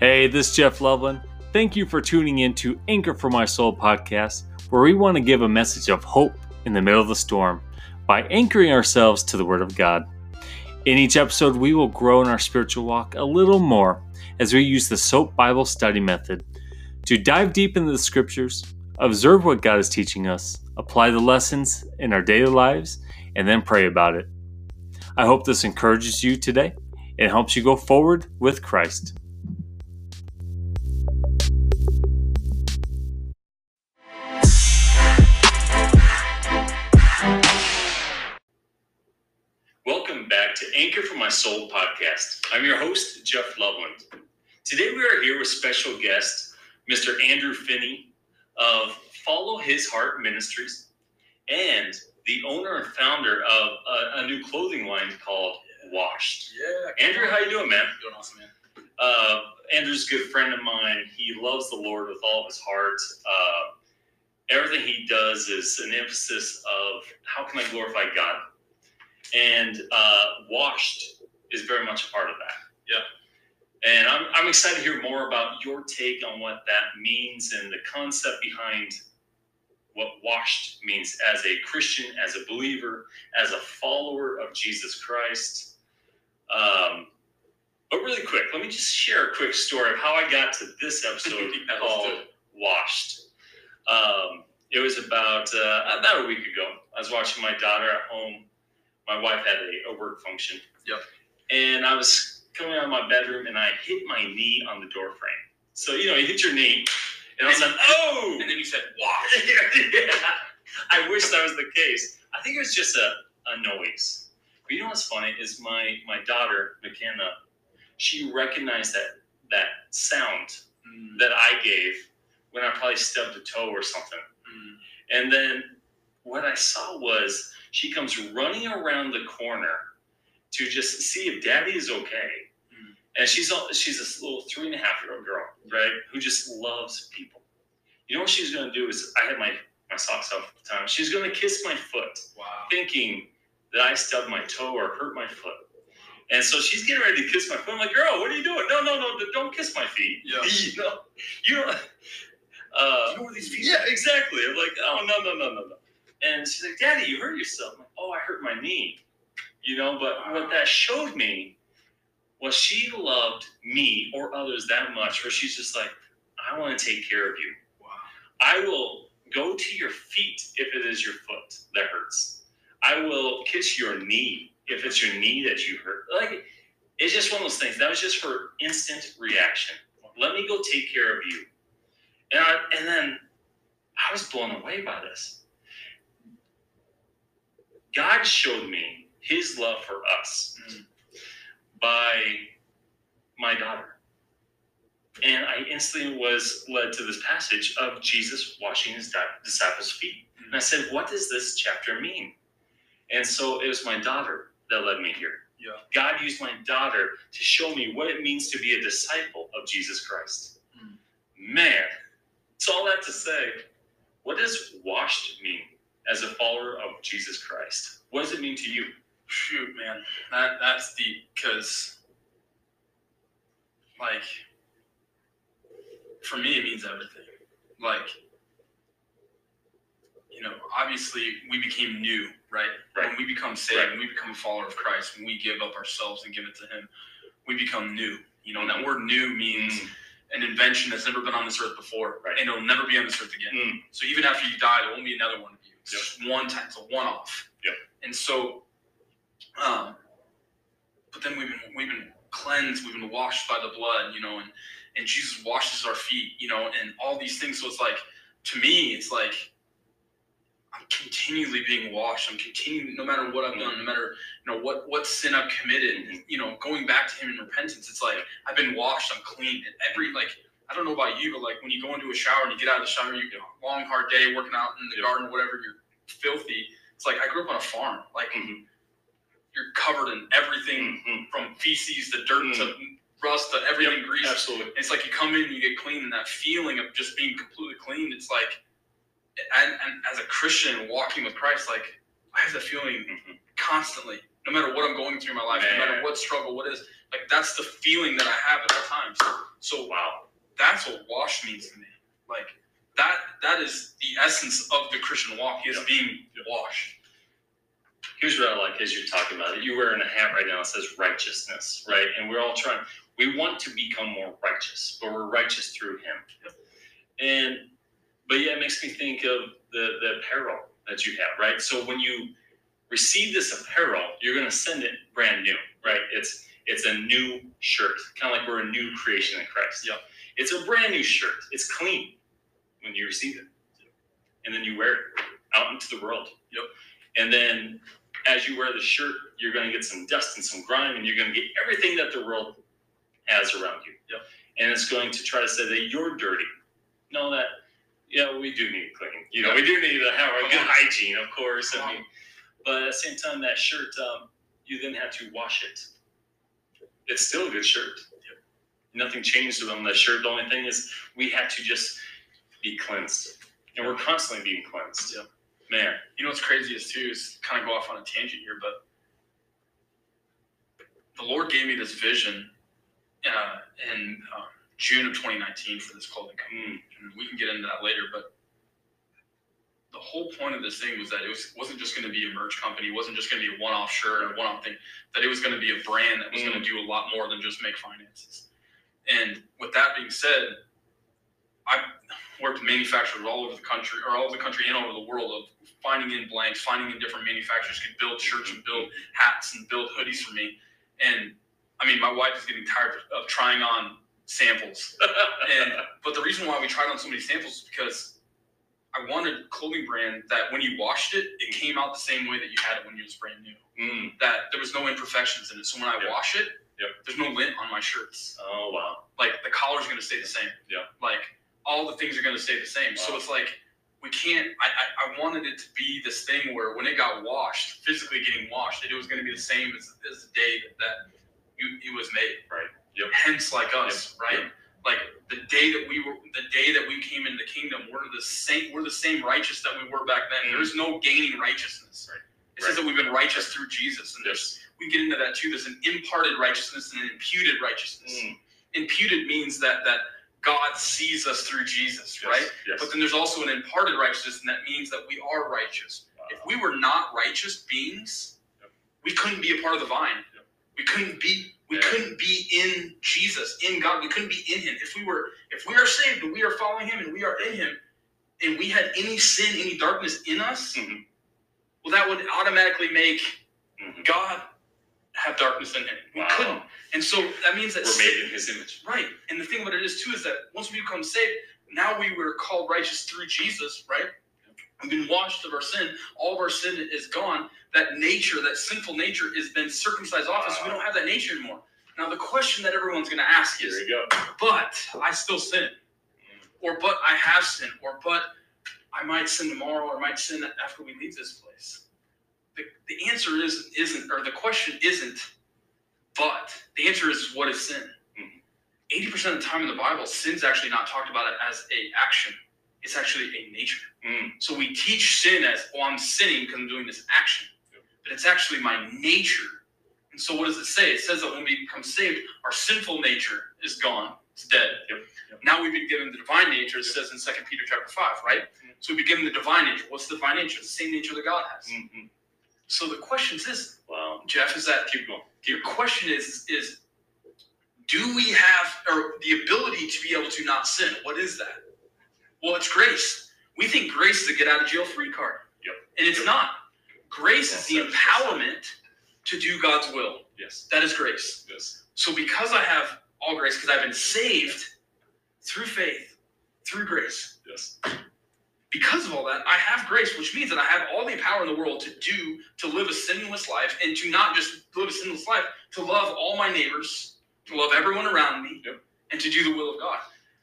Hey, this is Jeff Loveland. Thank you for tuning in to Anchor for My Soul podcast, where we want to give a message of hope in the middle of the storm by anchoring ourselves to the Word of God. In each episode, we will grow in our spiritual walk a little more as we use the SOAP Bible study method to dive deep into the scriptures, observe what God is teaching us, apply the lessons in our daily lives, and then pray about it. I hope this encourages you today and helps you go forward with Christ. Anchor for My Soul podcast. I'm your host, Jeff Loveland. Today we are here with special guest, Mr. Andrew Finney of Follow His Heart Ministries and the owner and founder of a, a new clothing line called Washed. Yeah. Andrew, how you doing, man? Doing awesome, man. Uh, Andrew's a good friend of mine. He loves the Lord with all of his heart. Uh, everything he does is an emphasis of how can I glorify God, and uh, Washed is very much a part of that. Yeah. And I'm, I'm excited to hear more about your take on what that means and the concept behind what washed means as a Christian, as a believer, as a follower of Jesus Christ. Um, but really quick, let me just share a quick story of how I got to this episode called. Washed. Um, it was about uh, about a week ago. I was watching my daughter at home. My wife had a, a work function. Yep. And I was coming out of my bedroom and I hit my knee on the door frame. So you know, you hit your knee, and I was like, oh! And then you said, wash. yeah. I wish that was the case. I think it was just a, a noise. But you know what's funny is my my daughter McKenna, she recognized that that sound Mm, that I gave when I probably stubbed a toe or something. mm, And then what I saw was she comes running around the corner to just see if Daddy is okay. Mm. And she's all, she's this little three and a half year old girl, right, who just loves people. You know what she's going to do is I had my my socks off at the time. She's going to kiss my foot, Wow. thinking that I stubbed my toe or hurt my foot. And so she's getting ready to kiss my foot. I'm like, girl, what are you doing? No, no, no, don't kiss my feet. Yeah. You know, you don't. Uh, You know where these feet yeah, exactly. I'm like, oh no, no, no, no, no. And she's like, Daddy, you hurt yourself. I'm like, oh, I hurt my knee. You know, but what that showed me was she loved me or others that much, where she's just like, I want to take care of you. Wow. I will go to your feet if it is your foot that hurts. I will kiss your knee if it's your knee that you hurt. Like, it's just one of those things. That was just for instant reaction. Let me go take care of you. And, I, and then I was blown away by this. God showed me his love for us Mm. by my daughter. And I instantly was led to this passage of Jesus washing his disciples' feet. And I said, What does this chapter mean? And so it was my daughter that led me here. Yeah. God used my daughter to show me what it means to be a disciple of Jesus Christ. Mm. Man, it's all that to say, what does washed mean as a follower of Jesus Christ? What does it mean to you? Shoot, man. That that's deep because, like, for me, it means everything. Like, you know, obviously, we became new, right? Right. When we become saved, Right. when we become a follower of Christ, when we give up ourselves and give it to Him, we become new. You know, and that word "new" means Mm. an invention that's never been on this earth before, Right. and it'll never be on this earth again. Mm. So even after you die, there won't be another one of you. It's Yep. just one time. It's a one-off. Yep. And so, um, but then we've been we've been cleansed. We've been washed by the blood. You know, and and Jesus washes our feet. You know, and all these things. So it's like to me, it's like I'm continually being washed. I'm continuing, no matter what I've done, no matter you know what what sin I've committed. You know, going back to Him in repentance. It's like I've been washed. I'm clean. And every like I don't know about you, but like when you go into a shower and you get out of the shower, you get a long hard day working out in the Yeah. garden or whatever. You're filthy. It's like I grew up on a farm. Like Mhm. you're covered in everything Mhm. from feces to dirt to rust to everything Yep, grease. Absolutely. It's like you come in and you get clean, and that feeling of just being completely clean. It's like, and, and as a Christian walking with Christ, like I have that feeling Mhm. constantly, no matter what I'm going through in my life, no matter what struggle, what is like that's the feeling that I have at all times. So Wow. that's what wash means to me. Like that that is the essence of the Christian walk He is Yeah. being washed. Here's what I like as you're talking about it. You're wearing a hat right now that says righteousness, right? And we're all trying, we want to become more righteous, but we're righteous through Him. And, but yeah, it makes me think of the, the apparel that you have, right? So when you receive this apparel, you're going to send it brand new, right? It's, it's a new shirt, kind of like we're a new creation in Christ. Yep. It's a brand new shirt. It's clean when you receive it. And then you wear it out into the world. Yep. And then as you wear the shirt, you're going to get some dust and some grime, and you're going to get everything that the world has around you. Yep. And it's going to try to say that you're dirty. No, that, yeah, we do need cleaning. You know, we do need to have a good hygiene, of course. I mean, but at the same time, that shirt, um, you then have to wash it. It's still a good shirt. Nothing changed on that shirt. The only thing is we had to just be cleansed. And we're constantly being cleansed. Yep. Man. You know what's craziest too is kind of go off on a tangent here, but the Lord gave me this vision uh, in um, June of 2019 for this clothing company, Mm, and we can get into that later. But the whole point of this thing was that it was wasn't just going to be a merch company, it wasn't just going to be a one-off shirt or one-off thing. That it was going to be a brand that was going to do a lot more than just make finances. And with that being said, I worked with manufacturers all over the country, or all over the country and all over the world, of finding in blanks, finding in different manufacturers could build shirts and build hats and build hoodies for me. And I mean, my wife is getting tired of trying on samples. And but the reason why we tried on so many samples is because I wanted a clothing brand that when you washed it, it came out the same way that you had it when it was brand new. mm. That there was no imperfections in it. So when I Yep. wash it, Yep. there's no lint on my shirts. Oh, wow. Like the collar's gonna stay the same. Yeah. Like all the things are gonna stay the same. So it's like we can't. I, I I wanted it to be this thing where when it got washed, physically getting washed, that it was gonna be the same as, as the day that, that you, it was made. Right. Yep. Hence, like us, Yep. right? Yep. Like the day that we were, the day that we came into the kingdom, we're the same. We're the same righteous that we were back then. Mm. There's no gaining righteousness. Right. It says that we've been righteous through Jesus, and there's Yes. we get into that too. There's an imparted righteousness and an imputed righteousness. Mm. Imputed means that that God sees us through Jesus, Yes. right? Yes. But then there's also an imparted righteousness, and that means that we are righteous. If we were not righteous beings, Yep. we couldn't be a part of the vine. Yep. We couldn't be we Yeah. couldn't be in Jesus, in God. We couldn't be in Him. If we were if we are saved and we are following Him and we are in Him, and we had any sin, any darkness in us, Mhm. well, that would automatically make Mhm. God have darkness in Him. We Wow. couldn't, and so that means that We're made in His image. Right. And the thing about it is too is that once we become saved, now we were called righteous through Jesus, right? We've been washed of our sin. All of our sin is gone. That nature, that sinful nature, has been circumcised off us. We don't have that nature anymore. Now the question that everyone's going to ask is, but I still sin, or but I have sinned, or but I might sin tomorrow, or I might sin after we leave this place. The, the answer is isn't, or the question isn't, but the answer is what is sin? Mhm. Eighty percent of the time in the Bible, sin's actually not talked about it as a action. It's actually a nature. Mm. So we teach sin as, oh, I'm sinning because I'm doing this action, but it's actually my nature. And so what does it say? It says that when we become saved, our sinful nature is gone. It's dead. Yep. Yep. Now we've been given the divine nature. It says in Second Peter chapter five, right? Mhm. So we've been given the divine nature. What's the divine nature? It's the same nature that God has. Mhm. So the question is this, Wow. Jeff, is that Keep going. Your question is is do we have or the ability to be able to not sin? What is that? Well, it's grace. We think grace is a get out of jail free card. Yep. And it's Yep. not. Grace is the empowerment to do God's will. Yes. That is grace. Yes. So because I have all grace, because I've been saved through faith, through grace, Yes. Because of all that, I have grace, which means that I have all the power in the world to do, to live a sinless life, and to not just live a sinless life, to love all my neighbors, to love everyone around me, Yep. and to do the will of God.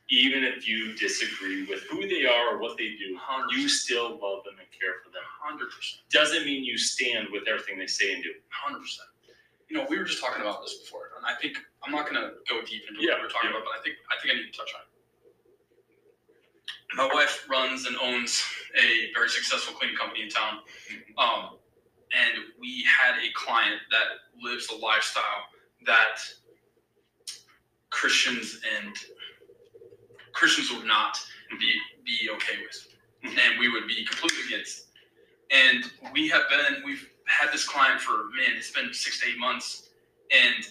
Even if you disagree with who they are or what they do, 100%. you still love them and care for them. 100%. Doesn't mean you stand with everything they say and do. 100%. You know, we were just talking about this before, and I think I'm not going to go deep into what we we're talking yeah. about, but I think I think I need to touch on it. My wife runs and owns a very successful cleaning company in town, um, and we had a client that lives a lifestyle that Christians and Christians would not be be okay with, Mhm. and we would be completely against. And we have been we've had this client for man, it's been six to eight months, and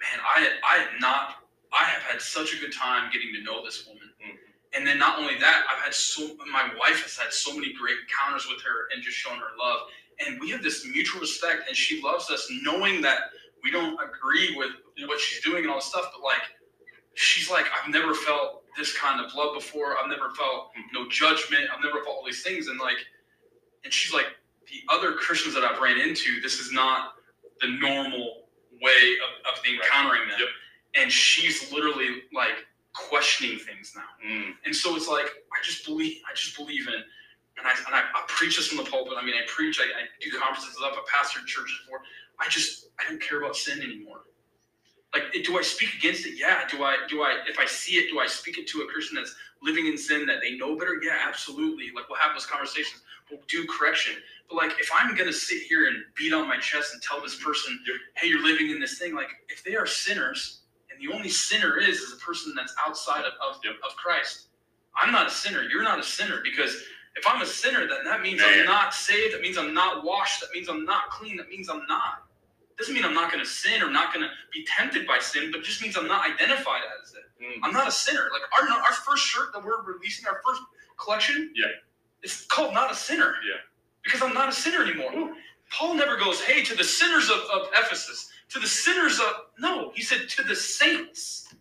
man, I I had not I have had such a good time getting to know this woman. Mhm. And then not only that, I've had so my wife has had so many great encounters with her and just shown her love. And we have this mutual respect, and she loves us, knowing that we don't agree with what she's doing and all this stuff. But like, she's like, I've never felt this kind of love before. I've never felt no judgment. I've never felt all these things. And like, and she's like, the other Christians that I've ran into, this is not the normal way of, of the Right. encountering them. Yep. And she's literally like questioning things now. Mm. And so it's like I just believe I just believe in and I and I, I preach this from the pulpit. I mean I preach, I, I do conferences stuff, I pastor churches before. I just I don't care about sin anymore. Like do I speak against it? Yeah. Do I do I if I see it, do I speak it to a Christian that's living in sin that they know better? Yeah, absolutely. Like we'll have those conversations. We'll do correction. But like if I'm gonna sit here and beat on my chest and tell this person, hey, you're living in this thing, like if they are sinners, and the only sinner is is a person that's outside of, of, Yep. of Christ. I'm not a sinner. You're not a sinner because if I'm a sinner, then that means Man. I'm not saved. That means I'm not washed. That means I'm not clean. That means I'm not. Doesn't mean I'm not going to sin or not going to be tempted by sin, but just means I'm not identified as it. Mm. I'm not a sinner. Like our our first shirt that we're releasing, our first collection, Yeah. it's called "Not a Sinner." Yeah. Because I'm not a sinner anymore. Paul never goes, "Hey, to the sinners of, of Ephesus, to the sinners of." No, he said, "To the saints."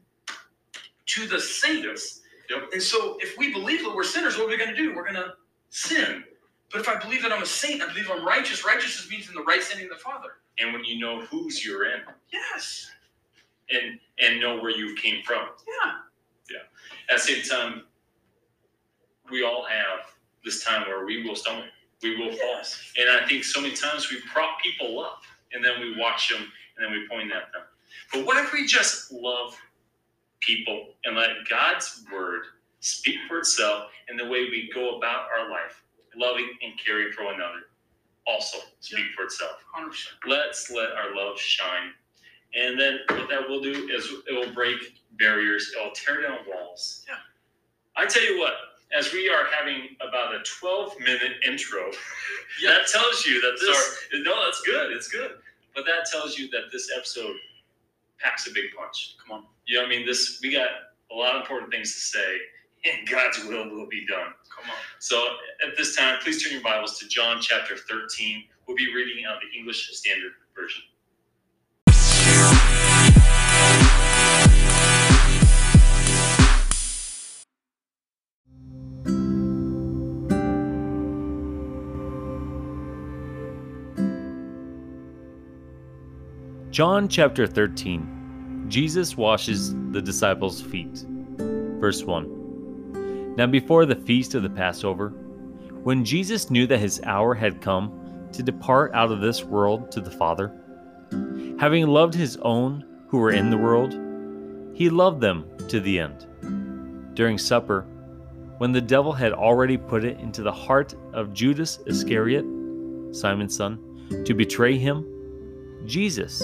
To the saints. Yep. And so, if we believe that we're sinners, what are we going to do? We're going to sin. But if I believe that I'm a saint, I believe I'm righteous. Righteousness means in the right standing of the Father. And when you know whose you're in, Yes. and and know where you came from. Yeah. Yeah. At the same time, we all have this time where we will stumble, we will fall. And I think so many times we prop people up and then we watch them and then we point at them. But what if we just love people and let God's word speak for itself in the way we go about our life, loving and caring for one another, also speak for itself? 100%. Let's let our love shine. And then what that will do is it will break barriers, it will tear down walls. Yeah. I tell you what, as we are having about a 12 minute intro, Yeah. that tells you that this no, that's good, it's good. But that tells you that this episode packs a big punch. Come on. You know what I mean? This we got a lot of important things to say, and God's will will be done. Come on. So at this time, please turn your Bibles to John chapter 13. We'll be reading out the English Standard Version. John chapter 13 Jesus washes the disciples' feet. Verse 1 Now before the feast of the Passover, when Jesus knew that his hour had come to depart out of this world to the Father, having loved his own who were in the world, he loved them to the end. During supper, when the devil had already put it into the heart of Judas Iscariot, Simon's son, to betray him, Jesus,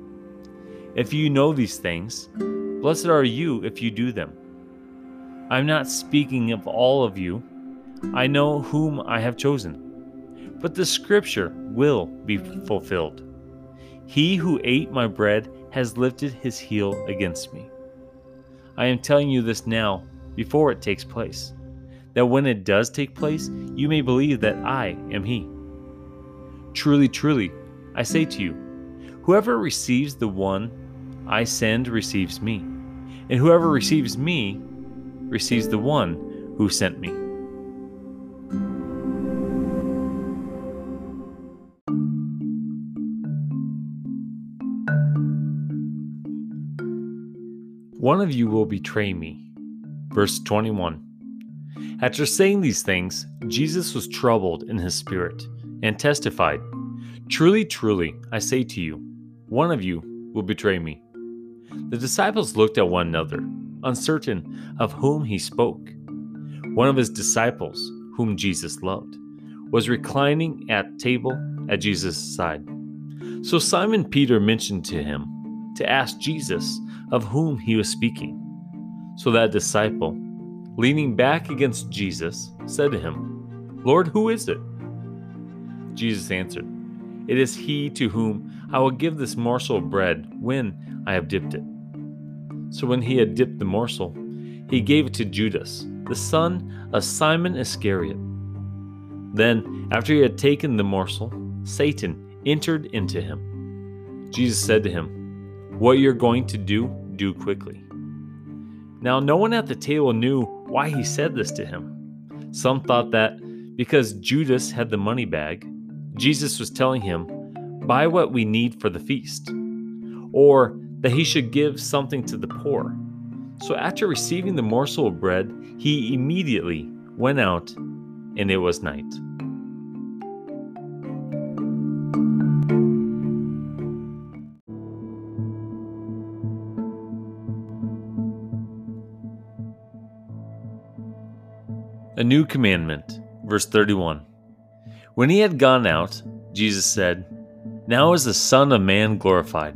If you know these things, blessed are you if you do them. I am not speaking of all of you. I know whom I have chosen. But the scripture will be fulfilled. He who ate my bread has lifted his heel against me. I am telling you this now, before it takes place, that when it does take place, you may believe that I am he. Truly, truly, I say to you, whoever receives the one I send receives me, and whoever receives me receives the one who sent me. One of you will betray me. Verse 21. After saying these things, Jesus was troubled in his spirit and testified, Truly, truly, I say to you, one of you will betray me. The disciples looked at one another, uncertain of whom he spoke. One of his disciples, whom Jesus loved, was reclining at table at Jesus' side. So Simon Peter mentioned to him to ask Jesus of whom he was speaking. So that disciple, leaning back against Jesus, said to him, Lord, who is it? Jesus answered, It is he to whom I will give this morsel of bread when I have dipped it. So when he had dipped the morsel, he gave it to Judas, the son of Simon Iscariot. Then, after he had taken the morsel, Satan entered into him. Jesus said to him, What you're going to do, do quickly. Now, no one at the table knew why he said this to him. Some thought that because Judas had the money bag, Jesus was telling him, Buy what we need for the feast, or that he should give something to the poor. So after receiving the morsel of bread, he immediately went out, and it was night. A new commandment, verse 31. When he had gone out, Jesus said, Now is the Son of Man glorified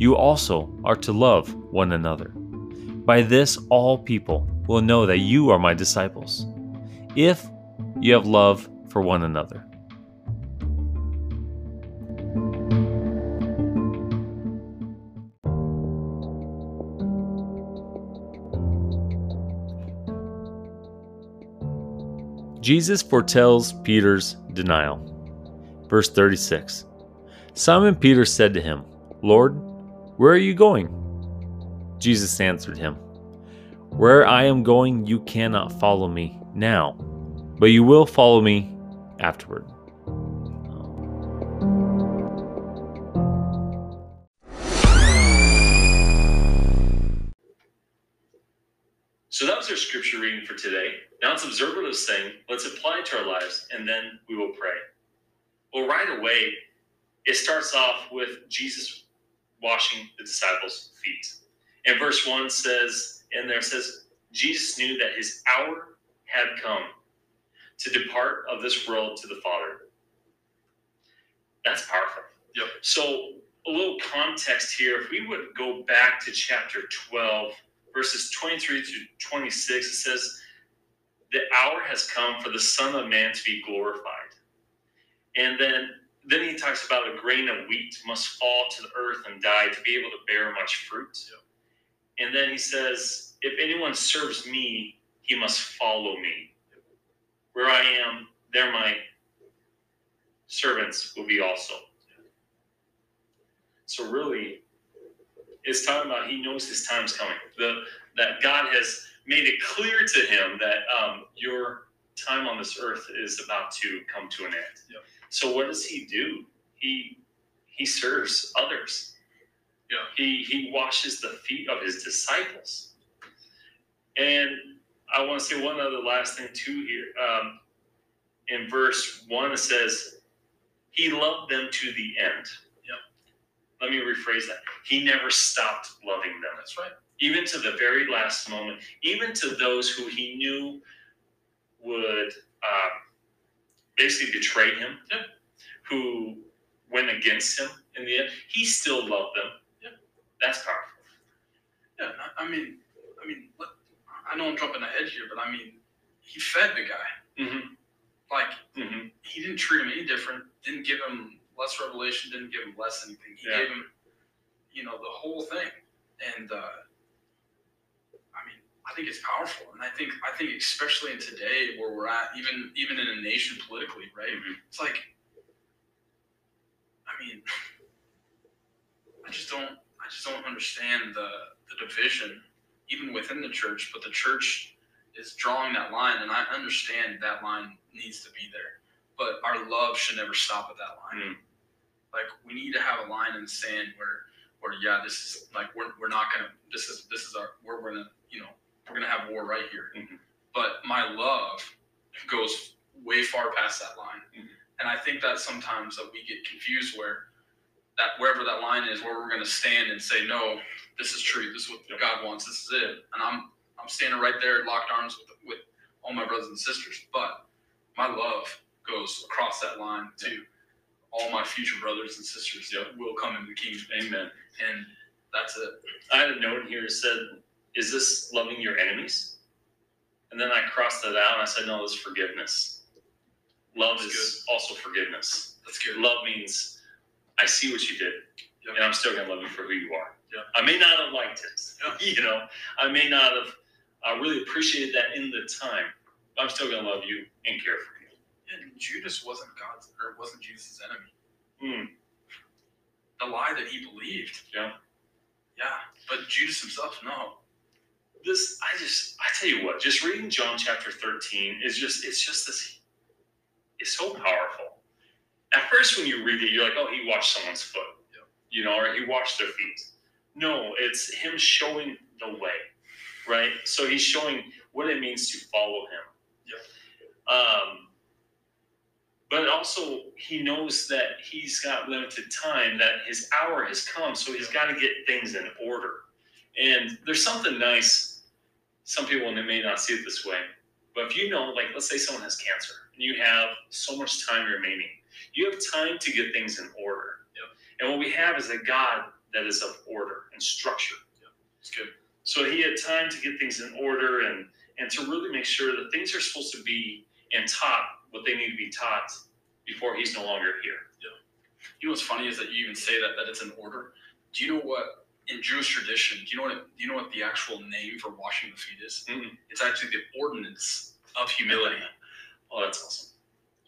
you also are to love one another. By this, all people will know that you are my disciples, if you have love for one another. Jesus foretells Peter's denial. Verse 36 Simon Peter said to him, Lord, where are you going? Jesus answered him, Where I am going, you cannot follow me now, but you will follow me afterward. So that was our scripture reading for today. Now let's observe what it's saying, let's apply it to our lives, and then we will pray. Well, right away, it starts off with Jesus washing the disciples' feet. And verse 1 says, in there says, Jesus knew that his hour had come to depart of this world to the Father. That's powerful. Yep. So a little context here. If we would go back to chapter 12, verses 23 to 26, it says, The hour has come for the Son of Man to be glorified. And then then he talks about a grain of wheat must fall to the earth and die to be able to bear much fruit. And then he says, If anyone serves me, he must follow me. Where I am, there my servants will be also. So really, it's talking about he knows his time's coming. The that God has made it clear to him that um, your time on this earth is about to come to an end. Yep. So what does he do? He he serves others. Yeah. He he washes the feet of his disciples. And I want to say one other last thing too here. Um, in verse one, it says, "He loved them to the end." Yep. Let me rephrase that. He never stopped loving them That's right. even to the very last moment, even to those who he knew would uh, basically betray him, Yeah. who went against him in the end, he still loved them. Yeah. That's powerful. Yeah, I mean, I mean, I know I'm jumping ahead here, but I mean, he fed the guy. Mm-hmm. Like Mm-hmm. he didn't treat him any different. Didn't give him less revelation. Didn't give him less anything. He Yeah. gave him, you know, the whole thing. And uh, I think it's powerful. And I think I think especially in today where we're at, even even in a nation politically, right? Mhm. It's like, I mean, I just don't I just don't understand the the division even within the church. But the church is drawing that line, and I understand that line needs to be there. But our love should never stop at that line. Mm. Like we need to have a line in the sand where where yeah, this is like we're, we're not gonna this is this is our we're gonna you know we're gonna have war right here. Mhm. But my love goes way far past that line. Mhm. And I think that sometimes that we get confused where that wherever that line is where we're gonna stand and say, No, this is true, this is what Yep. God wants, this is it. And I'm I'm standing right there locked arms with with all my brothers and sisters. But my love goes across that line to all my future brothers and sisters that will come into the kingdom. Amen. And that's it. I had a note here that said, Is this loving your enemies? And then I crossed it out and I said, No, this is forgiveness. Love That's is also forgiveness. That's good. Love means I see what you did, Yep. and I'm still gonna love you for who you are. Yeah. I may not have liked it, Yeah. you know, I may not have uh, really appreciated that in the time, but I'm still gonna love you and care for you. And Judas wasn't God's or wasn't Jesus' enemy. Hmm. The lie that he believed. Yeah. Yeah. But Judas himself, no. This, I just, I tell you what, just reading John chapter 13 is just, it's just this, it's so powerful. At first, when you read it, you're like, oh, he washed someone's foot, Yeah. you know, or he washed their feet. No, it's him showing the way, right? So he's showing what it means to follow him. Yeah. Um, but also, he knows that he's got limited time, that his hour has come, so he's got to get things in order. And there's something nice. Some people may not see it this way, but if you know, like, let's say someone has cancer and you have so much time remaining, you have time to get things in order. And what we have is a God that is of order and structure. It's good. So he had time to get things in order and and to really make sure that things are supposed to be and taught what they need to be taught before he's no longer here. You know what's funny is that you even say that that it's in order. Do you know what in Jewish tradition? Do you know what it, do you know what the actual name for washing the feet is? Mm-mm. It's actually the ordinance of humility, Oh, that's awesome.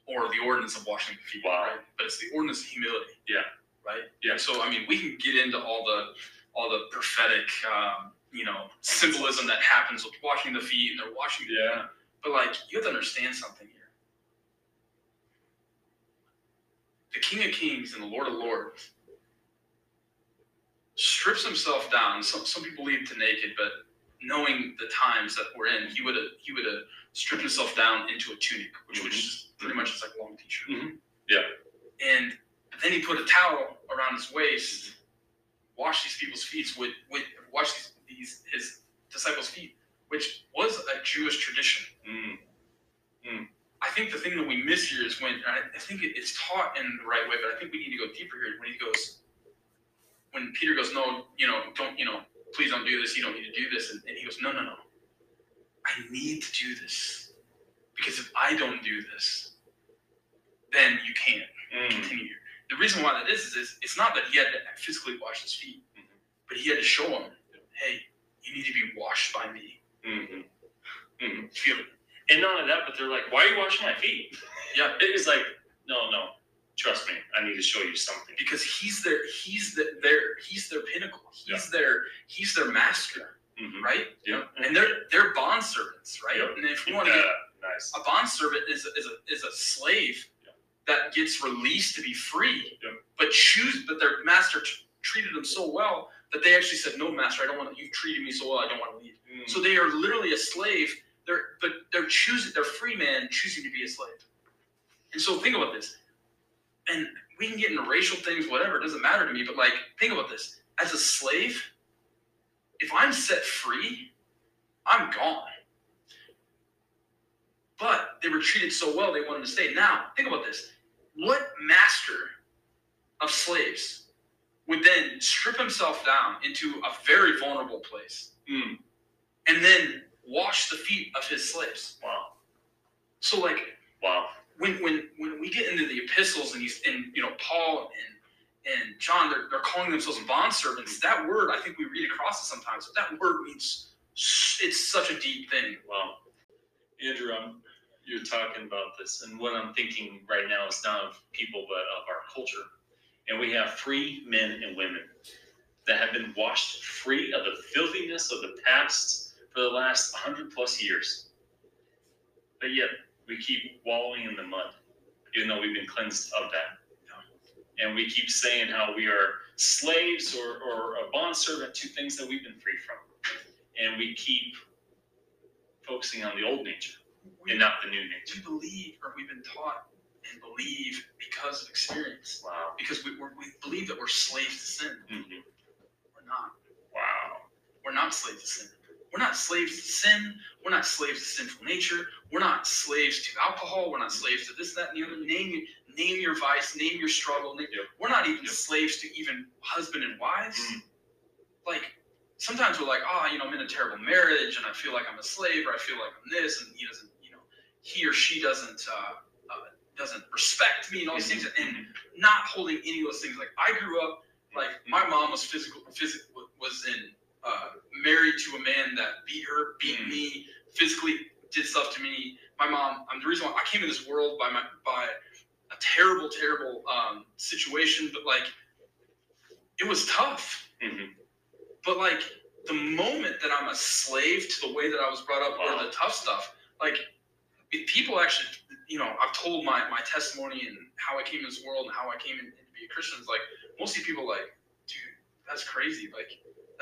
or the ordinance of washing the feet. Wow. Right? But it's the ordinance of humility. Yeah. Right. Yeah. So I mean, we can get into all the all the prophetic, um, you know, symbolism that happens with washing the feet and they're washing. the Yeah. But like, you have to understand something here. The King of Kings and the Lord of Lords strips himself down. Some some people leave to naked, but knowing the times that we're in, he would have he would have stripped himself down into a tunic, which which is pretty much just like a long t-shirt. Mhm. Yeah. And then he put a towel around his waist, washed these people's feet with with washed these, these his disciples' feet, which was a Jewish tradition. Mm. I think the thing that we miss here is when and I, I think it, it's taught in the right way, but I think we need to go deeper here when he goes, when Peter goes, no, you know, don't, you know, please don't do this. You don't need to do this. And, and he goes, no, no, no. I need to do this because if I don't do this, then you can't Mm. continue. The reason why that is is, is it's not that he had to physically wash his feet, Mhm. but he had to show him, hey, you need to be washed by me. Mhm. Mhm. Feel it. And not only that, but they're like, "Why are you washing my feet?" Yeah. It is like, no, no. Trust me, I need to show you something. because he's their he's the, their he's their pinnacle. He's their he's their master, Mhm. right? Yeah. And they're they're bond servants, right? Yeah. And if you want to Yeah, get nice. a bond servant is a, is a is a slave Yeah. that gets released to be free, Yeah. but choose but their master t- treated them so well that they actually said, "No, master, I don't want to. You've treated me so well. I don't want to leave." Mm. So they are literally a slave. They're but they're choosing. They're free man choosing to be a slave. And so think about this. And we can get into racial things, whatever. It doesn't matter to me. But like, think about this. As a slave, if I'm set free, I'm gone. But they were treated so well, they wanted to stay. Now, think about this. What master of slaves would then strip himself down into a very vulnerable place Mm. and then wash the feet of his slaves? Wow. So, like, Wow. When when when we get into the epistles and and you know Paul and and John, they're, they're calling themselves bond servants. That word, I think we read across it sometimes, but that word means it's such a deep thing. Wow. Andrew, I'm, you're talking about this, and what I'm thinking right now is not of people, but of our culture. And we have free men and women that have been washed free of the filthiness of the past for the last 100 plus years. But yet, we keep wallowing in the mud, even though we've been cleansed of that. And we keep saying how we are slaves or, or a bondservant to things that we've been free from. And we keep focusing on the old nature We, and not the new nature. we believe, or we've been taught and believe because of experience, Wow. because we, we're, we believe that we're slaves to sin. Mhm. We're not. Wow. We're not slaves to sin. We're not slaves to sin. We're not slaves to sinful nature. We're not slaves to alcohol. We're not slaves to this, that, and the other. Name name your vice. Name your struggle. Name, Yep. We're not even Yep. slaves to even husband and wives. Mm. Like sometimes we're like, oh, you know, I'm in a terrible marriage, and I feel like I'm a slave, or I feel like I'm this, and he doesn't, you know, he or she doesn't uh, uh, doesn't respect me, and all these things, and not holding any of those things. Like I grew up like my mom was physical physical was in uh, married to a man that beat her beat Mm. me physically did stuff to me my mom i'm the reason why i came in this world by my by a terrible terrible um, situation but like it was tough Mhm. but like the moment that i'm a slave to the way that i was brought up Wow. or the tough stuff like if people actually you know i've told my my testimony and how i came in this world and how i came in, to be a christian it's like most of these people like dude that's crazy like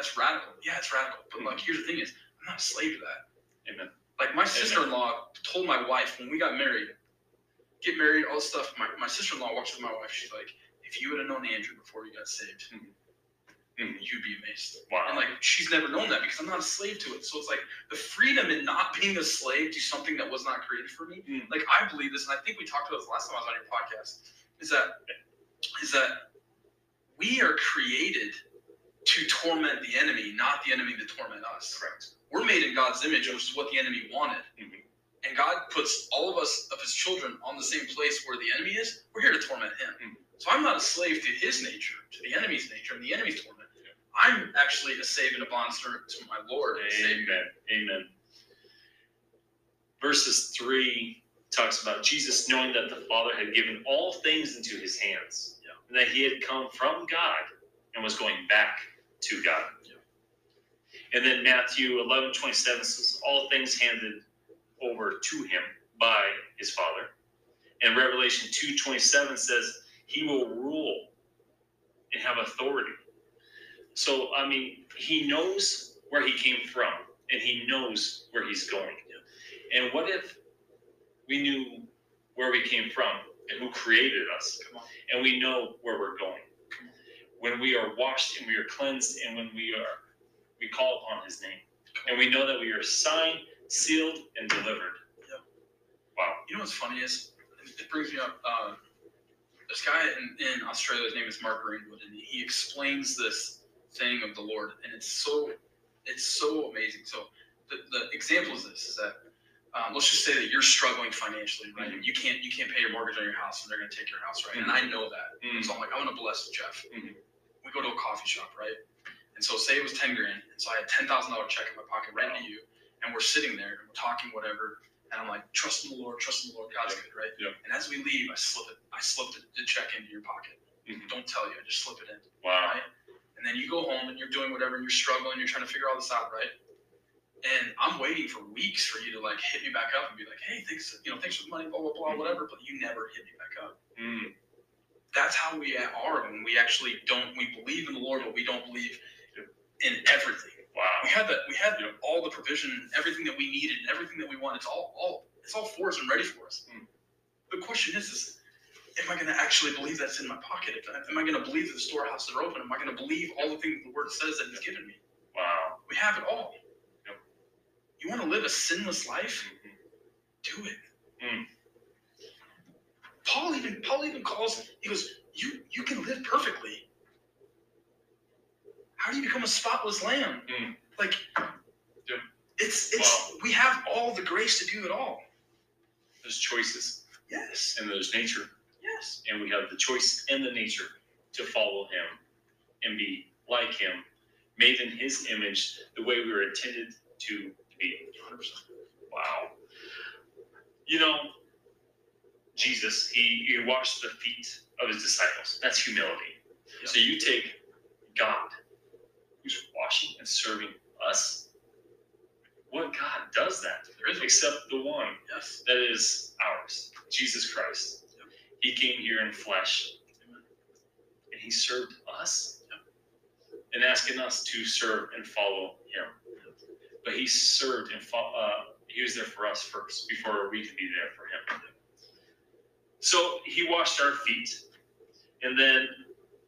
that's radical yeah it's radical but like here's the thing is i'm not a slave to that Amen. like my sister-in-law told my wife when we got married get married all this stuff my, my sister-in-law walks with my wife she's like if you would have known andrew before you got saved Mhm. Mhm. you'd be amazed Wow. and like she's never known that because I'm not a slave to it. So it's like the freedom in not being a slave to something that was not created for me. Mm. Like I believe this, and I think we talked about this last time I was on your podcast. Is that is that we are created to torment the enemy, not the enemy to torment us. Correct. We're made in God's image, which is what the enemy wanted. Mhm. And God puts all of us, of His children, on the same place where the enemy is. We're here to torment Him. Mhm. So I'm not a slave to His nature, to the enemy's nature, and the enemy's torment. I'm actually a slave and a bondservant to my Lord. Amen. Amen. Verses 3 talks about Jesus knowing that the Father had given all things into his hands, Yeah. and that he had come from God and was going back to God. And then Matthew 11 27 says, All things handed over to him by his Father. And Revelation 2 27 says, He will rule and have authority. So, I mean, he knows where he came from and he knows where he's going. And what if we knew where we came from and who created us and we know where we're going? When we are washed and we are cleansed and when we are we call upon his name and we know that we are signed, sealed, and delivered. Yeah. Wow. You know what's funny is it brings me up. Uh, this guy in, in Australia, his name is Mark Greenwood, and he explains this thing of the Lord, and it's so it's so amazing. So the, the example is this: is that um, let's just say that you're struggling financially, right? Mhm. You can't you can't pay your mortgage on your house, and they're going to take your house, right? And I know that, Mm. so I'm like, I want to bless Jeff. We go to a coffee shop, right? And so say it was ten grand, and so I had ten thousand dollar check in my pocket right to you, and we're sitting there and we're talking whatever, and I'm like, trust in the Lord, trust in the Lord, God's good, right? Yep. And as we leave, I slip it, I slip the, check into your pocket. Mhm. Don't tell you, I just slip it in Wow. right? And then you go home and you're doing whatever and you're struggling, you're trying to figure all this out, right? And I'm waiting for weeks for you to like hit me back up and be like, hey, thanks, you know, thanks for the money, blah blah blah, whatever. But you never hit me back up. Mm. That's how we are when we actually don't. We believe in the Lord, but we don't believe in everything. Wow. We had that. We had Yep. all the provision, everything that we needed, and everything that we want. It's all, all, it's all for us and ready for us. Mm. The question is, is am I going to actually believe that's in my pocket? Am I going to believe that the storehouses are open? Am I going to believe all the things the Word says that He's given me? Wow. We have it all. Yep. You want to live a sinless life? Mhm. Do it. Mm. Paul even Paul even calls. He goes, "You you can live perfectly. How do you become a spotless lamb? Mm. Like, Yep. it's it's we have all the grace to do it all. There's choices, Yes, and there's nature, yes, and we have the choice and the nature to follow Him and be like Him, made in His image, the way we were intended to be. 100%. Wow. You know, Jesus, he, he washed the feet of his disciples. That's humility. So you take God, who's washing and serving us. What God does that? There is Except the one yes. that is ours, Jesus Christ. Yep. He came here in flesh Amen. and he served us and asking us to serve and follow him. But he served and fo- uh, he was there for us first before we could be there for him. So he washed our feet and then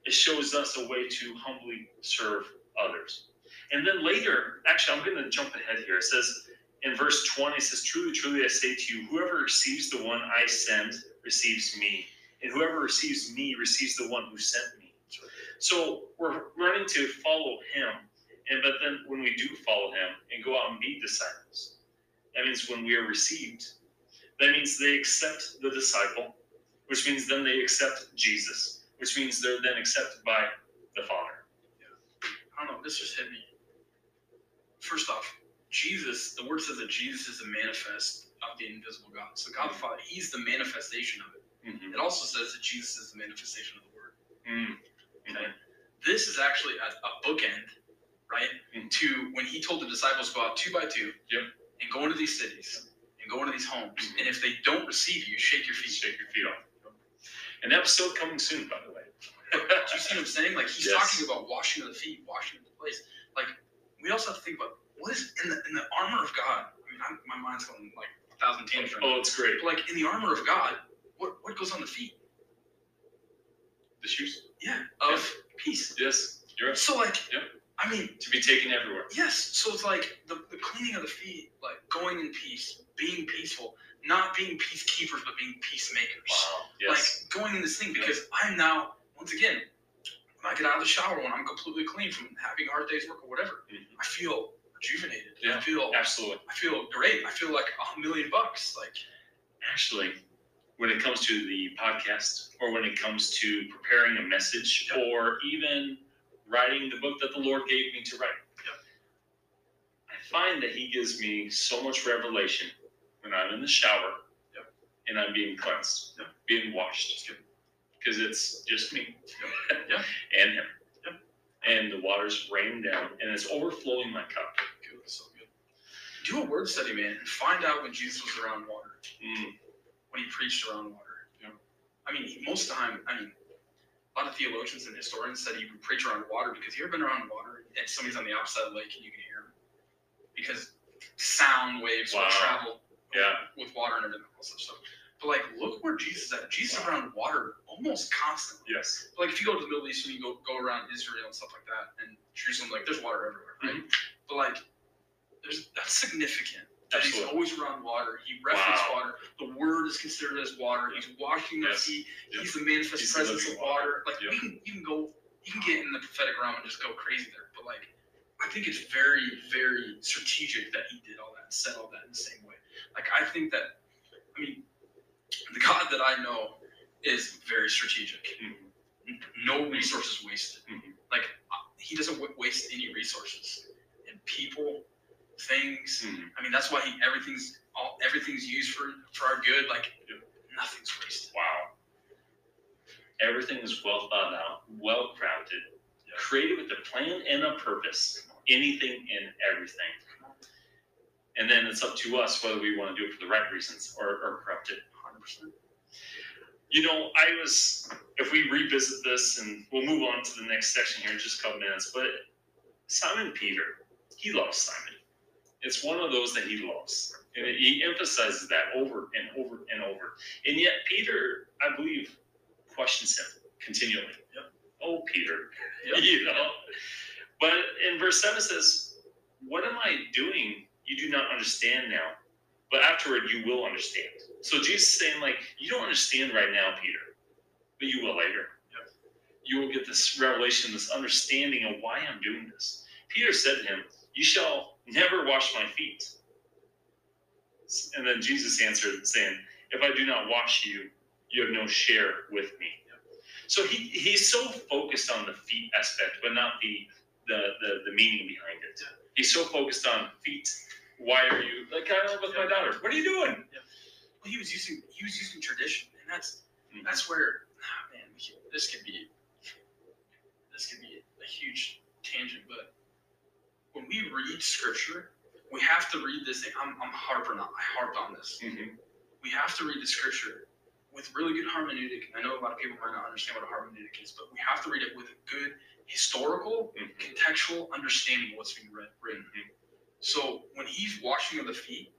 it shows us a way to humbly serve others. And then later, actually, I'm going to jump ahead here. It says in verse 20, it says, Truly, truly, I say to you, whoever receives the one I send receives me, and whoever receives me receives the one who sent me. So we're running to follow him. And but then when we do follow him and go out and be disciples, that means when we are received, that means they accept the disciple, which means then they accept Jesus, which means they're then accepted by the Father. I don't know. This just hit me. First off, Jesus. The word says that Jesus is the manifest of the invisible God. So God the Father, He's the manifestation of it. Mm-hmm. It also says that Jesus is the manifestation of the Word. Mm. Okay. This is actually a, a bookend, right? Mhm. To when he told the disciples go out two by two Yep. and go into these cities and go into these homes. Mhm. And if they don't receive you, shake your feet. Shake your feet off. An episode coming soon, by the way. Do you see what I'm saying? Like he's Yes. talking about washing of the feet, washing of the place. Like we also have to think about what is in the in the armor of God. I mean, I'm, my mind's going like a thousand tangents. right. Oh, it's great. But like in the armor of God, what what goes on the feet? The shoes. Yeah, of peace. Yes, you're right. So like, Yep. I mean, To be taken everywhere. Yes, so it's like the, the cleaning of the feet, like going in peace, being peaceful, not being peacekeepers, but being peacemakers. Wow. Yes. Like going in this thing because I'm now, once again, when I get out of the shower, when I'm completely clean from having a hard day's work or whatever, Mhm. I feel rejuvenated. Yeah, I feel, Absolutely. I feel great. I feel like a million bucks. Like, Actually, when it comes to the podcast, or when it comes to preparing a message, Yep. or even writing the book that the Lord gave me to write, Yep. I find that He gives me so much revelation when I'm in the shower Yep. and I'm being cleansed, Yep. being washed. Because it's just me Yep. and Him. And the water's raining down and it's overflowing my cup. good, so good. Do a word study, man, and find out when Jesus was around water. Mm, when he preached around water. Yeah. I mean, most of the time, I mean, a lot of theologians and historians said he would preach around water because you ever been around water and somebody's on the opposite of the lake and you can hear him? Because sound waves will travel Yeah. with water and everything else stuff. But like, look where Jesus is at. Jesus is around water almost constantly. Yes. Like if you go to the Middle East and you go go around Israel and stuff like that, and Jerusalem, like there's water everywhere, right? Mm-hmm. But like, there's that's significant that he's always around water. He references Wow. water. The word is considered as water. He's washing Yes. feet. Yep. He's the manifest He's presence living of water. water. Like Yep. you can you can go you can get in the prophetic realm and just go crazy there. But like I think it's very, very strategic that he did all that and said all that in the same way. Like I think that I mean the God that I know is very strategic. Mhm. No resources wasted. Mhm. Like uh, he doesn't wa- waste any resources and people, things. Mhm. I mean, that's why he everything's all everything's used for for our good. Like nothing's wasted. Wow. Everything is well thought out, well crafted, Yeah. created with a plan and a purpose. Anything and everything. And then it's up to us whether we want to do it for the right reasons or, or corrupt it. Hundred percent. You know, I was, if we revisit this and we'll move on to the next section here in just a couple minutes, but Simon Peter, he loves Simon. It's one of those that he loves. And he emphasizes that over and over and over. And yet, Peter, I believe, questions him continually. Yep. Oh, Peter. Yep. You know? But in verse 7 it says, What am I doing? You do not understand now. But afterward, you will understand. So Jesus is saying, like, you don't understand right now, Peter, but you will later. Yep. You will get this revelation, this understanding of why I'm doing this. Peter said to him, You shall never wash my feet. And then Jesus answered, saying, If I do not wash you, you have no share with me. So he, he's so focused on the feet aspect, but not the, the, the, the meaning behind it. He's so focused on feet. Why are you like I know with my daughter? What are you doing? Well, he was using he was using tradition, and that's Mhm. that's where ah, man, this could be this could be a huge tangent. But when we read scripture, we have to read this. I'm I'm harping on I harp on this. Mhm. we have to read the scripture with really good hermeneutic. I know a lot of people might not understand what a hermeneutic is, but we have to read it with a good historical, Mhm. contextual understanding of what's being read, written. So when he's washing of the feet,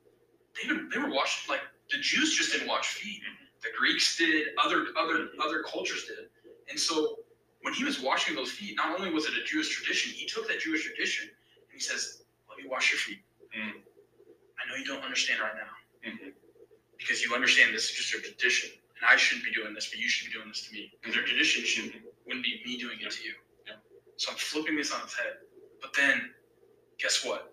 they they were washing like the Jews just didn't wash feet. The Greeks did, other other Mhm. other cultures did, and so when he was washing those feet, not only was it a Jewish tradition, he took that Jewish tradition and he says, "Let me wash your feet." Mm. I know you don't understand right now Mhm. because you understand this is just a tradition, and I shouldn't be doing this, but you should be doing this to me. Because their tradition shouldn't wouldn't be me doing it to you. So I'm flipping this on its head. But then, guess what?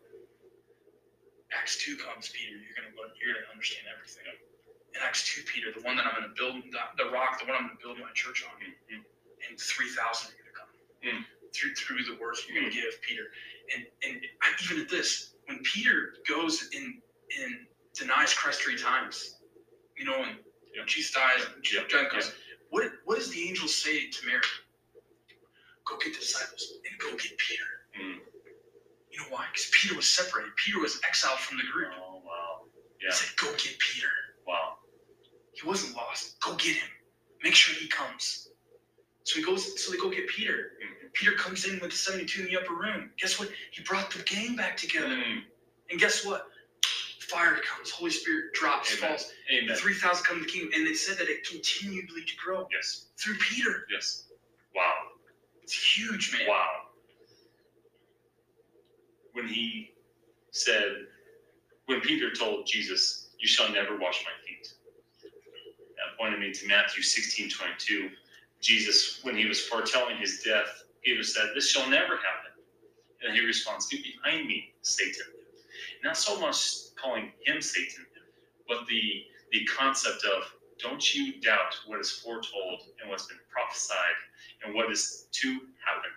Acts two comes, Peter. You're gonna learn. You're gonna understand everything. In Acts two, Peter, the one that I'm gonna build, the, rock, the one I'm gonna build my church on, Mhm. and three thousand are gonna come Mm. through through the words you're gonna give, Peter. And and I, even at this, when Peter goes in and denies Christ three times, you know, and Yeah. Jesus dies, and. John goes, what what does the angel say to Mary? Go get the disciples and go get Peter. Mm. You know why? Because Peter was separated. Peter was exiled from the group. Oh wow. He said, Go get Peter. Wow. He wasn't lost. Go get him. Make sure he comes. So he goes. So they go get Peter. Mhm. Peter comes in with the seventy-two in the upper room. Guess what? He brought the gang back together. Mm. And guess what? Fire comes. Holy Spirit drops, Amen. falls. Amen. The three thousand come to the kingdom, and it said that it continually to grow Yes. through Peter. Yes. Wow. It's huge, man. Wow. When he said, when Peter told Jesus, You shall never wash my feet, that pointed me to Matthew 16 22. Jesus, when he was foretelling his death, Peter said, This shall never happen. And he responds, Get behind me, Satan. Not so much calling him Satan, but the, the concept of don't you doubt what is foretold and what's been prophesied and what is to happen.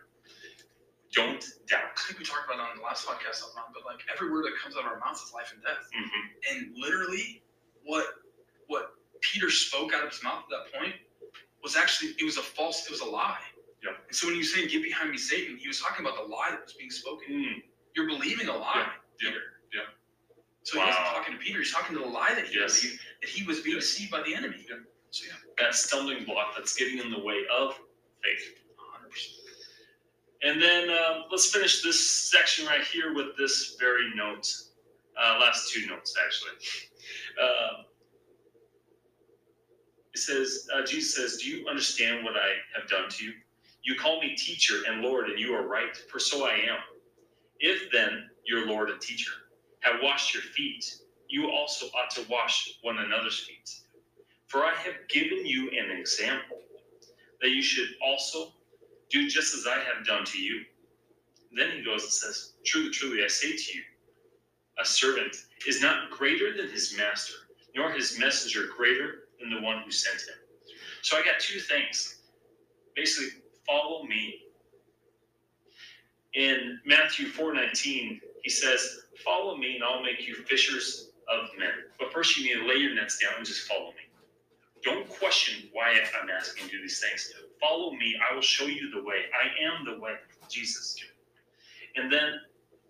Don't doubt. I think we talked about it on the last podcast I was on, but like every word that comes out of our mouths is life and death. Mhm. And literally, what what Peter spoke out of his mouth at that point was actually it was a false, it was a lie. Yeah. And so when he was saying "Get behind me, Satan," he was talking about the lie that was being spoken. Mm. You're believing a lie, Yeah, Peter. yeah. So he wasn't talking to Peter; he's talking to the lie that he Yes. believed that he was being Yes. deceived by the enemy. Yeah. So yeah, That stumbling block that's getting in the way of faith. 100. percent And then um, let's finish this section right here with this very note. Uh, last two notes, actually. Uh, it says, uh, Jesus says, Do you understand what I have done to you? You call me teacher and Lord, and you are right, for so I am. If then your Lord and teacher have washed your feet, you also ought to wash one another's feet. For I have given you an example that you should also do just as I have done to you. Then he goes and says, Truly, truly, I say to you, a servant is not greater than his master, nor his messenger greater than the one who sent him. So I got two things. Basically, follow me. In Matthew 4:19, he says, Follow me and I'll make you fishers of men. But first you need to lay your nets down and just follow me. Don't question why I'm asking you these things. Follow me. I will show you the way. I am the way, Jesus. And then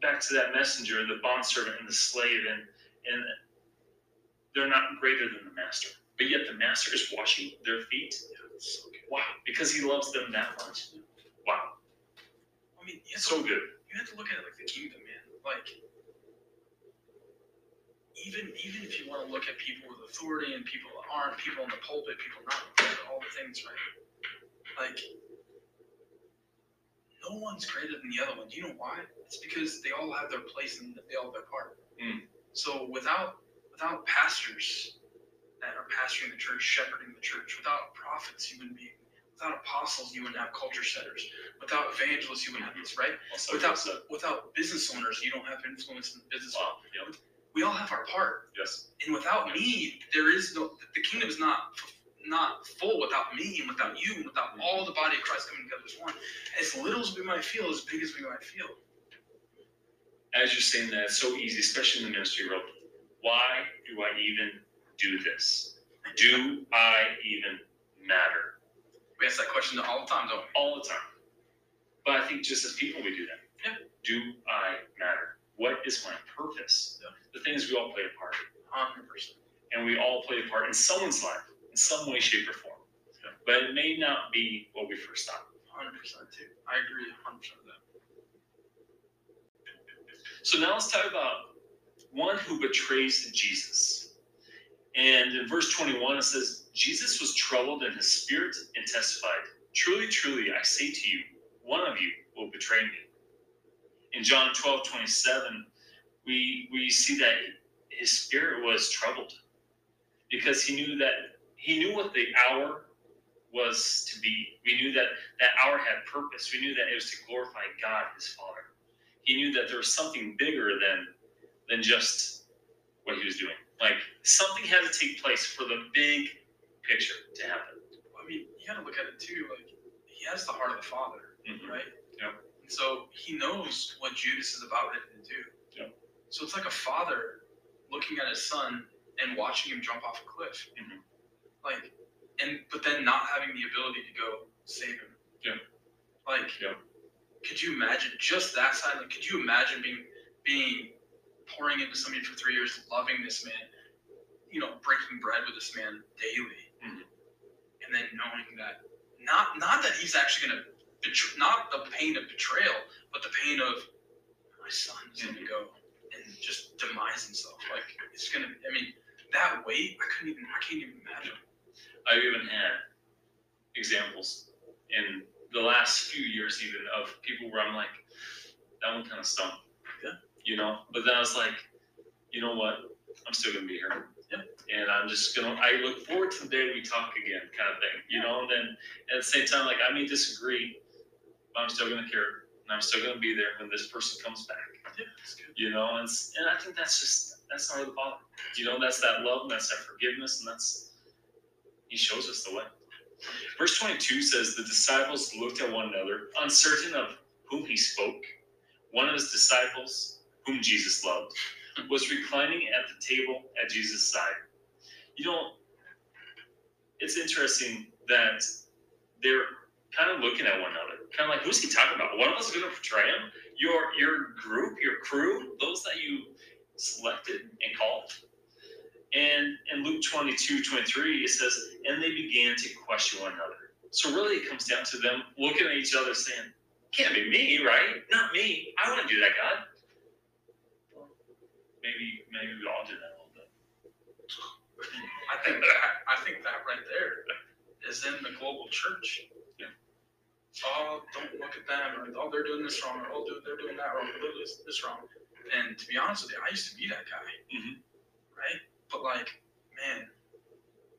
back to that messenger, and the bondservant and the slave, and, and they're not greater than the master. But yet the master is washing their feet. Wow, because he loves them that much. Wow. I mean, So good. you have to look at it like the kingdom, man. Like, even even if you want to look at people with authority and people that aren't, people in the pulpit, people not, all the things, right? Like, no one's greater than the other one. Do you know why? It's because they all have their place and they all have their part. Mm. So without without pastors that are pastoring the church, shepherding the church, without prophets, you wouldn't be. Without apostles, you wouldn't have culture setters. Without evangelists, you wouldn't have this, right? Also, Without so- without business owners, you don't have influence in the business. wow. Yep. We all have our part, Yes. and without me, there is no. The kingdom is not not full without me and without you and without all the body of Christ coming together as one. As little as we might feel, as big as we might feel. As you're saying that, it's so easy, especially in the ministry world. Why do I even do this? Do I even matter? We ask that question all the time, don't? All the time. But I think just as people, we do that. Yeah. Do I matter? What is my purpose? Yeah. The thing is, we all play a part, Hundred percent. and we all play a part in someone's life, in some way, shape, or form. Yeah. But it may not be what we first thought. Hundred percent too. I agree. Hundred percent with that. So now let's talk about one who betrays Jesus. And in verse 21, it says, Jesus was troubled in his spirit and testified, Truly, truly, I say to you, one of you will betray me. In John 12, 27, we, we see that his spirit was troubled because he knew that he knew what the hour was to be. We knew that that hour had purpose. We knew that it was to glorify God, his Father he knew that there was something bigger than than just what he was doing. Like something had to take place for the big picture to happen. I mean, you got to look at it too. Like he has the heart of the Father, Mhm. right? Yeah. And so he knows what Judas is about ready to do. Yeah. So it's like a father looking at his son and watching him jump off a cliff. Mhm. Like, and but then not having the ability to go save him. Yeah. Like, Yeah. could you imagine just that side? Like, could you imagine being being pouring into somebody for three years, loving this man, you know, breaking bread with this man daily. And then knowing that not not that he's actually gonna betray, not the pain of betrayal, but the pain of my son is gonna go and just demise himself. Like it's gonna. I mean, that weight, I couldn't even. I can't even imagine. I've even had examples in the last few years, even of people where I'm like, that one kind of stung. Yeah. You know, but then I was like, you know what? I'm still gonna be here. And I'm just gonna. I look forward to the day we talk again, kind of thing. You know. And then at the same time, like I may disagree, but I'm still gonna care, and I'm still gonna be there when this person comes back. Yeah, it's good. You know, and and I think that's just that's not the Father. You know, that's that love, and that's that forgiveness, and that's He shows us the way. Verse 22 says, The disciples looked at one another, uncertain of whom he spoke. One of his disciples, whom Jesus loved, was reclining at the table at Jesus' side. You know, it's interesting that they're kind of looking at one another, kind of like, who's he talking about? One of us is going to betray him? Your your group, your crew, those that you selected and called. And in Luke 22, 23, it says, and they began to question one another. So really it comes down to them looking at each other saying, can't be me, right? Not me. I wouldn't do that, God. Maybe maybe we all do that a little bit. I think that. I think that right there is in the global church. Yeah. Oh, don't look at them, or oh, they're doing this wrong, or oh, they're doing that wrong, or this, this wrong. And to be honest with you, I used to be that guy. Mhm. Right? right? But like, man,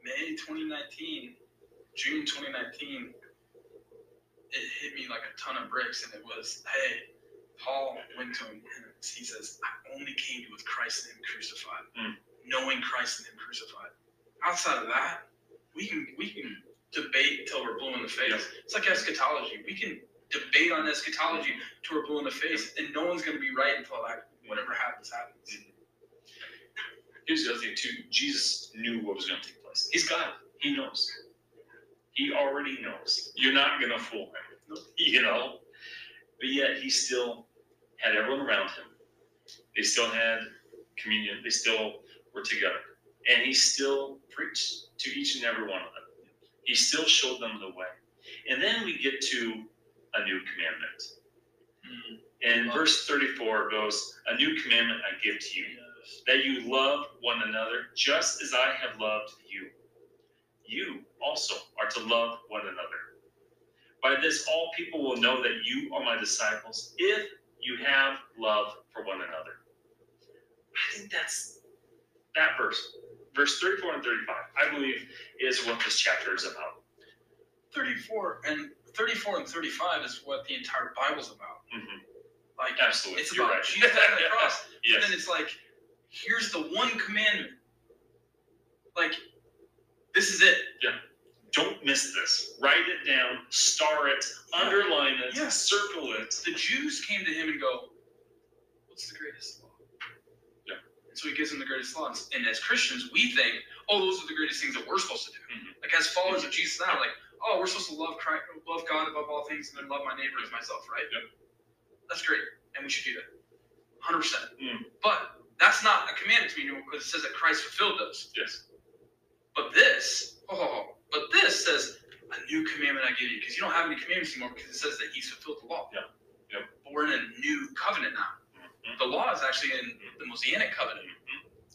May 2019, June 2019, it hit me like a ton of bricks, and it was, hey, Paul went to him and he says, I only came to you with Christ and Him crucified, Mm. knowing Christ and Him crucified. Outside of that, we can we can debate till we're blue in the face. It's like eschatology. We can debate on eschatology till we're blue in the face, and no one's going to be right until that whatever happens happens. Here's the other thing too. Jesus knew what was going to take place. He's God. He knows. He already knows. You're not going to fool him. You know. But yet he still had everyone around him. They still had communion. They still were together, and he still preached to each and every one of them. He still showed them the way. And then we get to a new commandment. Mm. And verse 34 goes, A new commandment I give to you, that you love one another just as I have loved you. You also are to love one another. By this, all people will know that you are my disciples if you have love for one another. I think that's that verse, verse 34 and 35, I believe is what this chapter is about. 34 and 34 and 35 is what the entire Bible's about. Mhm. Like Absolutely. it's You're about right. Jesus on the cross. yes. And then it's like, here's the one commandment. Like, this is it. Yeah. Don't miss this. Write it down, star it, underline it, Yeah. circle it. The Jews came to him and go, What's the greatest. And so he gives them the greatest law. And as Christians, we think, oh, those are the greatest things that we're supposed to do. Mhm. Like as followers of Jesus now, like, oh, we're supposed to love Christ, love God above all things and then love my neighbor as myself, right? Yep. That's great. And we should do that. 100%. Mm. But that's not a commandment to me anymore because it says that Christ fulfilled those. Yes. But this, oh, but this says a new commandment I give you because you don't have any commandments anymore because it says that He's fulfilled the law. Yeah. Yep. But we're in a new covenant now. The law is actually in the Mosaic covenant.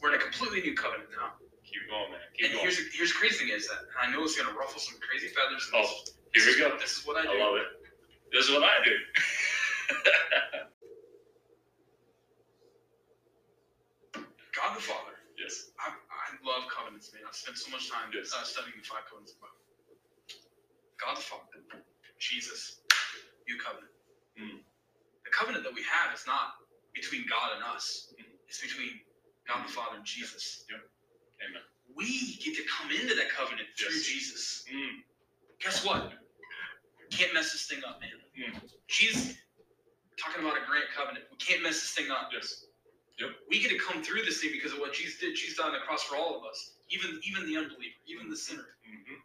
We're in a completely new covenant now. Keep going, man. Keep And going. here's the, here's the crazy thing is that I know it's gonna ruffle some crazy feathers. and Oh, this, here this we go. This is what I do. I love it. This is what I do. God the Father. yes. I, I love covenants, man. I've spent so much time Yes. uh, studying the five covenants of Bible. God the Father, Jesus, new covenant. Mm. The covenant that we have is not between God and us. It's between God the Father and Jesus. Amen. We get to come into that covenant through Yes. Jesus. Mm. Guess what? Can't mess this thing up, man. Mm. Jesus, talking about a grant covenant. We can't mess this thing up. Yes. Yep. We get to come through this thing because of what Jesus did. Jesus died on the cross for all of us, even even the unbeliever, even the sinner. Mm-hmm.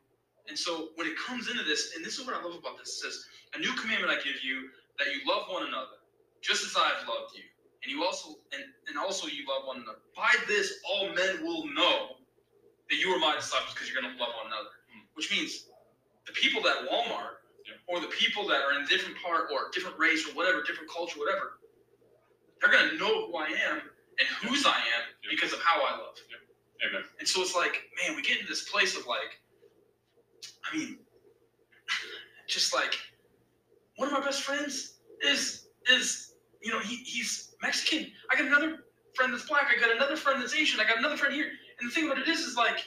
And so when it comes into this, and this is what I love about this, it says, "A new commandment I give you, that you love one another, just as I have loved you, and you also and, and also you love one another. By this, all men will know that you are my disciples because you're going to love one another." Mm. Which means the people at Walmart, Yeah. or the people that are in a different part or different race or whatever, different culture, whatever, they're going to know who I am and whose I am Yeah. because of how I love. Amen. And so it's like, man, we get into this place of like, I mean, just like one of my best friends is is you know he, he's Mexican. I got another friend that's black. I got another friend that's Asian. I got another friend here. And the thing about it is, is like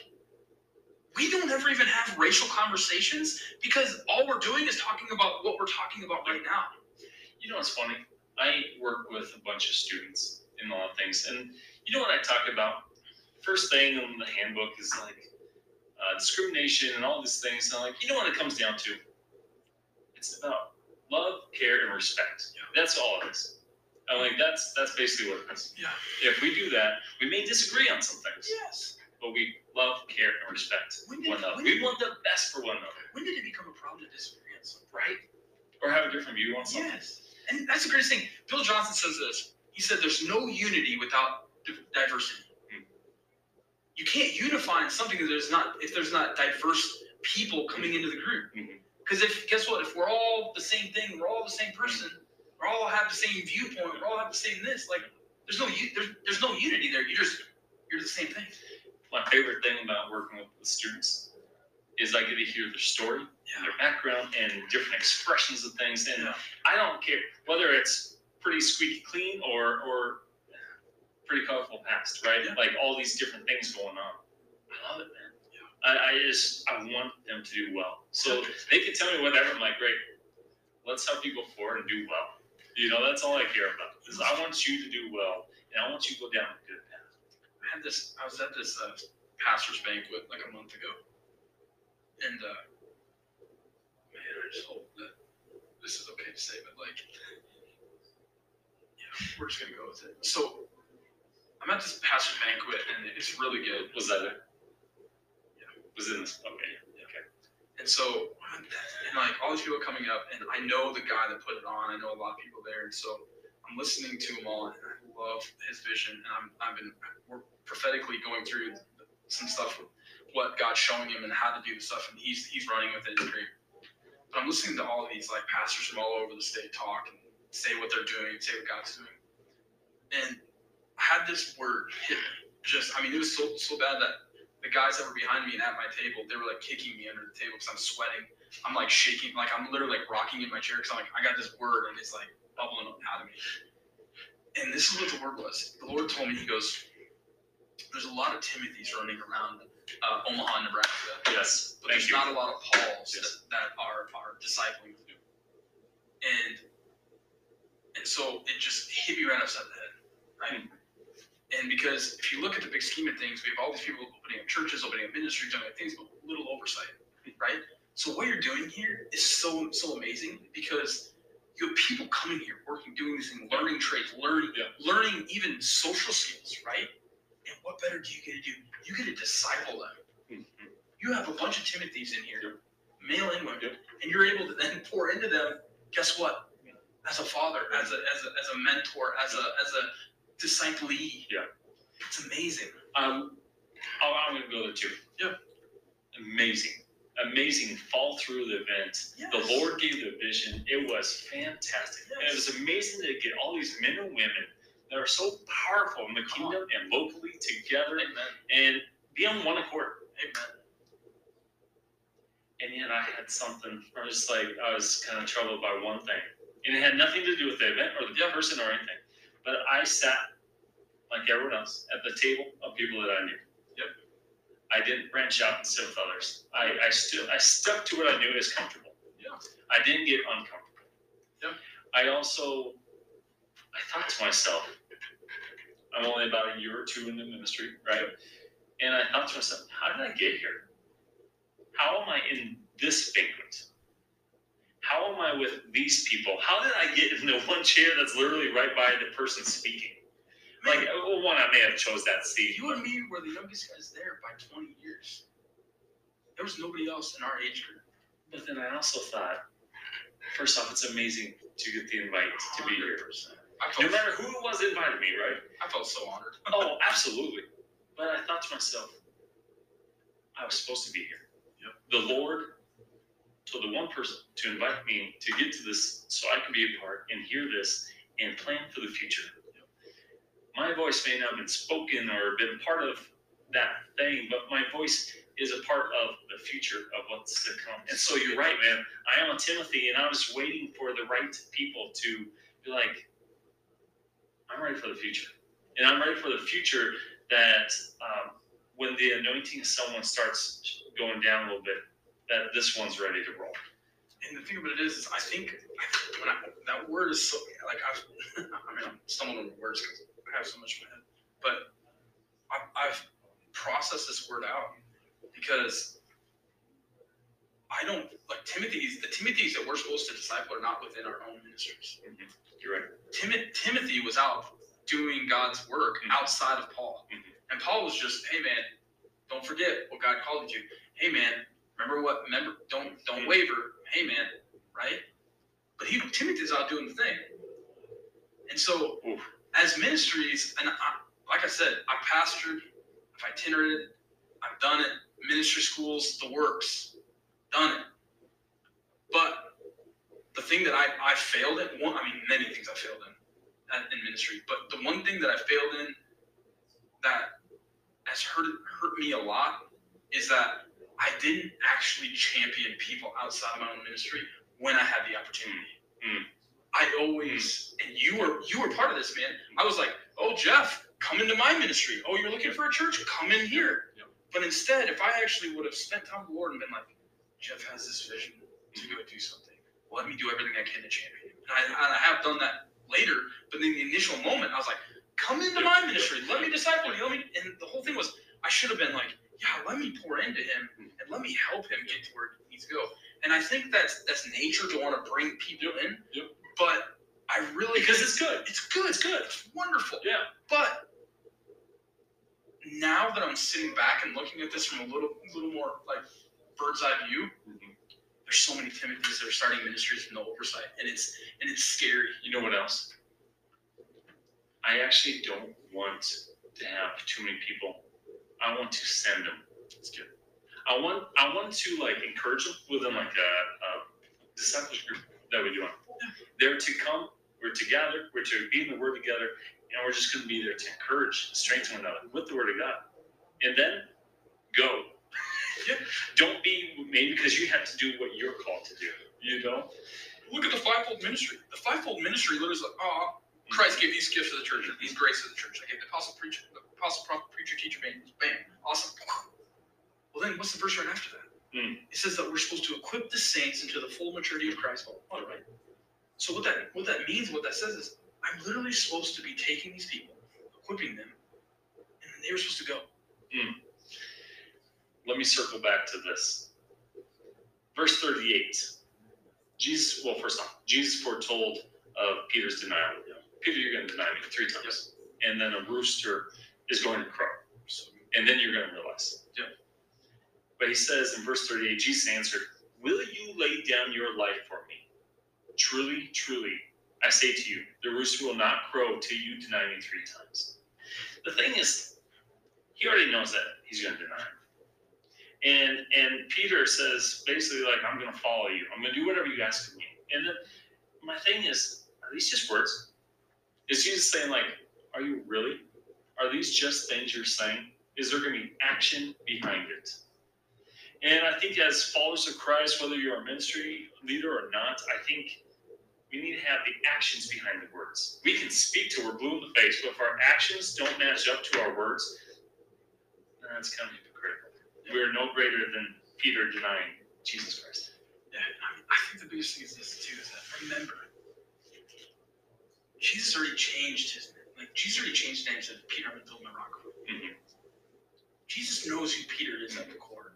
we don't ever even have racial conversations because all we're doing is talking about what we're talking about right now. You know what's funny? I work with a bunch of students in a lot of things, and you know what I talk about? First thing in the handbook is like uh, discrimination and all these things. And I'm like, you know what it comes down to? It's about love, care, and respect. That's all it is. I'm like, that's that's basically what it is. Yeah. If we do that, we may disagree on some things, Yes. but we love, care, and respect one another. We want the best for one another, When did it become a problem to disagree on something? right? Or have a different view on something. Yes. And that's the greatest thing. Bill Johnson says this. He said there's no unity without diversity. Hmm. You can't unify in something if there's not if there's not diverse people coming into the group. Mhm. Because if guess what? If we're all the same thing, we're all the same person, we all have the same viewpoint, we all have the same this. Like there's no there's, there's no unity there. You just you're the same thing. my favorite thing about working with, with students is I get to hear their story, their background, and different expressions of things. And Yeah. I don't care whether it's pretty squeaky clean or or pretty colorful past, right? Yeah. Like all these different things going on. I love it, man. Yeah. I, I just I want them to do well. So they can tell me whatever. I'm like, great. Let's help you go forward and do well. You know, that's all I care about. Is I want you to do well, and I want you to go down a good path. I had this. I was at this uh, pastor's banquet like a month ago, and uh, man, I just hope that this is okay to say, but like, yeah, we're just gonna go with it. So, I'm at this pastor's banquet, and it's really good. Was that it? Yeah. Was in this? Okay. And so, and like all these people coming up, and I know the guy that put it on. I know a lot of people there, and so I'm listening to him all, and I love his vision. And I'm, I've been, we're prophetically going through some stuff, what God's showing him and how to do the stuff, and he's he's running with it. Great. But I'm listening to all of these like pastors from all over the state talk and say what they're doing, say what God's doing, and I had this word hit me. Just, I mean, it was so so bad that the guys that were behind me and at my table, they were like kicking me under the table because I'm sweating. I'm like shaking, like I'm literally like rocking in my chair because I'm like, I got this word and it's like bubbling up out of me. And this is what the word was. The Lord told me, He goes, There's a lot of Timothy's running around uh, Omaha, Nebraska, Yes. but there's you. not a lot of Pauls Yes. that, that are, are discipling you. And and so it just hit me right upside the head, right? And because if you look at the big scheme of things, we have all these people opening up churches, opening up ministries, doing things, but little oversight, right? So what you're doing here is so so amazing because you have people coming here, working, doing these things, learning trades, learning, Yeah. learning even social skills, right? And what better do you get to do? You get to disciple them. Mhm. You have a bunch of Timothy's in here, male and women, and you're able to then pour into them. Guess what? As a father, as a as a, as a mentor, as a as a disciplee. Yeah. It's amazing. Um, oh, I'm going to go there too. Yeah. Amazing. Amazing fall through the event. Yes. The Lord gave the vision. It was fantastic. And it was amazing to get all these men and women that are so powerful in the Come on. kingdom and locally together Amen. and be on one accord. Amen. And yet I had something, I was just like, I was kind of troubled by one thing. And it had nothing to do with the event or the Yeah. person or anything. But I sat, like everyone else, at the table of people that I knew. Yep. I didn't branch out and sit with others. I, I still I stuck to what I knew is comfortable. Yeah. I didn't get uncomfortable. Yep. I also I thought to myself, I'm only about a year or two in the ministry, right? And I thought to myself, how did I get here? How am I in this banquet? How am I with these people? How did I get in the one chair that's literally right by the person speaking? Like, well, oh, one, I may have chose that seat. you and me were the youngest guys there by 20 years. There was nobody else in our age group. But then I also thought, first off, it's amazing to get the invite to be here. 100%. No matter who it was invited me, right? I felt so honored. Oh, absolutely. But I thought to myself, I was supposed to be here. The Lord told the one person to invite me to get to this so I can be a part and hear this and plan for the future. My voice may not have been spoken or been part of that thing, but my voice is a part of the future of what's to come. And so you're right, man. I am a Timothy, and I was waiting for the right people to be like, I'm ready for the future. And I'm ready for the future that um, when the anointing of someone starts going down a little bit, that this one's ready to roll. And the thing about it is, is I think I, when I, that word is so like I've, I mean, I'm stumbling over words because I have so much in my head, but I've, I've processed this word out because I don't like Timothy's. The Timothy's that we're supposed to disciple are not within our own ministries. You're right. Tim- Timothy was out doing God's work Mhm. outside of Paul, Mhm. and Paul was just, hey man, don't forget what God called you. Hey man, remember what? Remember, don't don't waver. Hey man, right? But he Timothy's out doing the thing, and so Oof. as ministries, and I, like I said, I pastored, I've itinerated, I've done it, ministry schools, the works, done it. But the thing that I, I failed at, one, I mean, many things I failed in at- in ministry, but the one thing that I failed in that has hurt, hurt me a lot is that I didn't actually champion people outside of my own ministry when I had the opportunity. Mm. I always, and you were you were part of this, man. I was like, oh Jeff, come into my ministry. Oh, you're looking for a church? Come in here. But instead, if I actually would have spent time with the Lord and been like, Jeff has this vision to go do something. Let me do everything I can to champion him. And I, and I have done that later, but in the initial moment, I was like, come into my ministry. Let me disciple you. Let me. And the whole thing was, I should have been like, yeah, let me pour into him and let me help him get to where he needs to go. And I think that's that's nature to want to bring people in. Yep. But I really Because it's good. It's good. It's good. It's wonderful. Yeah. But now that I'm sitting back and looking at this from a little little more like bird's eye view, Mhm. there's so many Timothys that are starting ministries with no oversight, and it's and it's scary. You know what else? I actually don't want to have too many people. I want to send them. It's good. I want I want to like encourage them within like a, a discipleship group that we do. On. They're to come, we're together, we're to be in the Word together, and we're just going to be there to encourage, strengthen one another with the Word of God, and then go. Don't be maybe because you have to do what you're called to do. You know. Look at the fivefold ministry. The fivefold ministry literally is like, oh, uh, Christ gave these gifts to the church, these graces to the church. I gave the apostle, preacher, the apostle, prophet, preacher, teacher, bam, bam, awesome. Well, then what's the verse right after that? Hmm. It says that we're supposed to equip the saints into the full maturity of Christ. Well, all right. So what that what that means, what that says is, I'm literally supposed to be taking these people, equipping them, and then they were supposed to go. let me circle back to this. Verse 38. Jesus, well, first off, Jesus foretold of Peter's denial. Peter, you're going to deny me three times. And then a rooster is going to crow. So, And then you're going to realize. Yeah. But he says in verse 38, Jesus answered, Will you lay down your life for me? Truly, truly, I say to you, the rooster will not crow till you deny me three times. The thing is, he already knows that he's going to deny him. And and Peter says basically like I'm going to follow you. I'm going to do whatever you ask of me. And then my thing is, are these just words? Is Jesus saying like, are you really? Are these just things you're saying? Is there going to be action behind it? And I think as followers of Christ, whether you're a ministry leader or not, I think we need to have the actions behind the words. We can speak till we're blue in the face, but if our actions don't match up to our words, that's kind of hypocritical. We are no greater than Peter denying Jesus Christ. yeah, I, mean, I think the biggest thing is this too is that remember, Jesus already changed his name. like Jesus already changed his name to Peter I'm building my rock. Mhm. Jesus knows who Peter is at the core.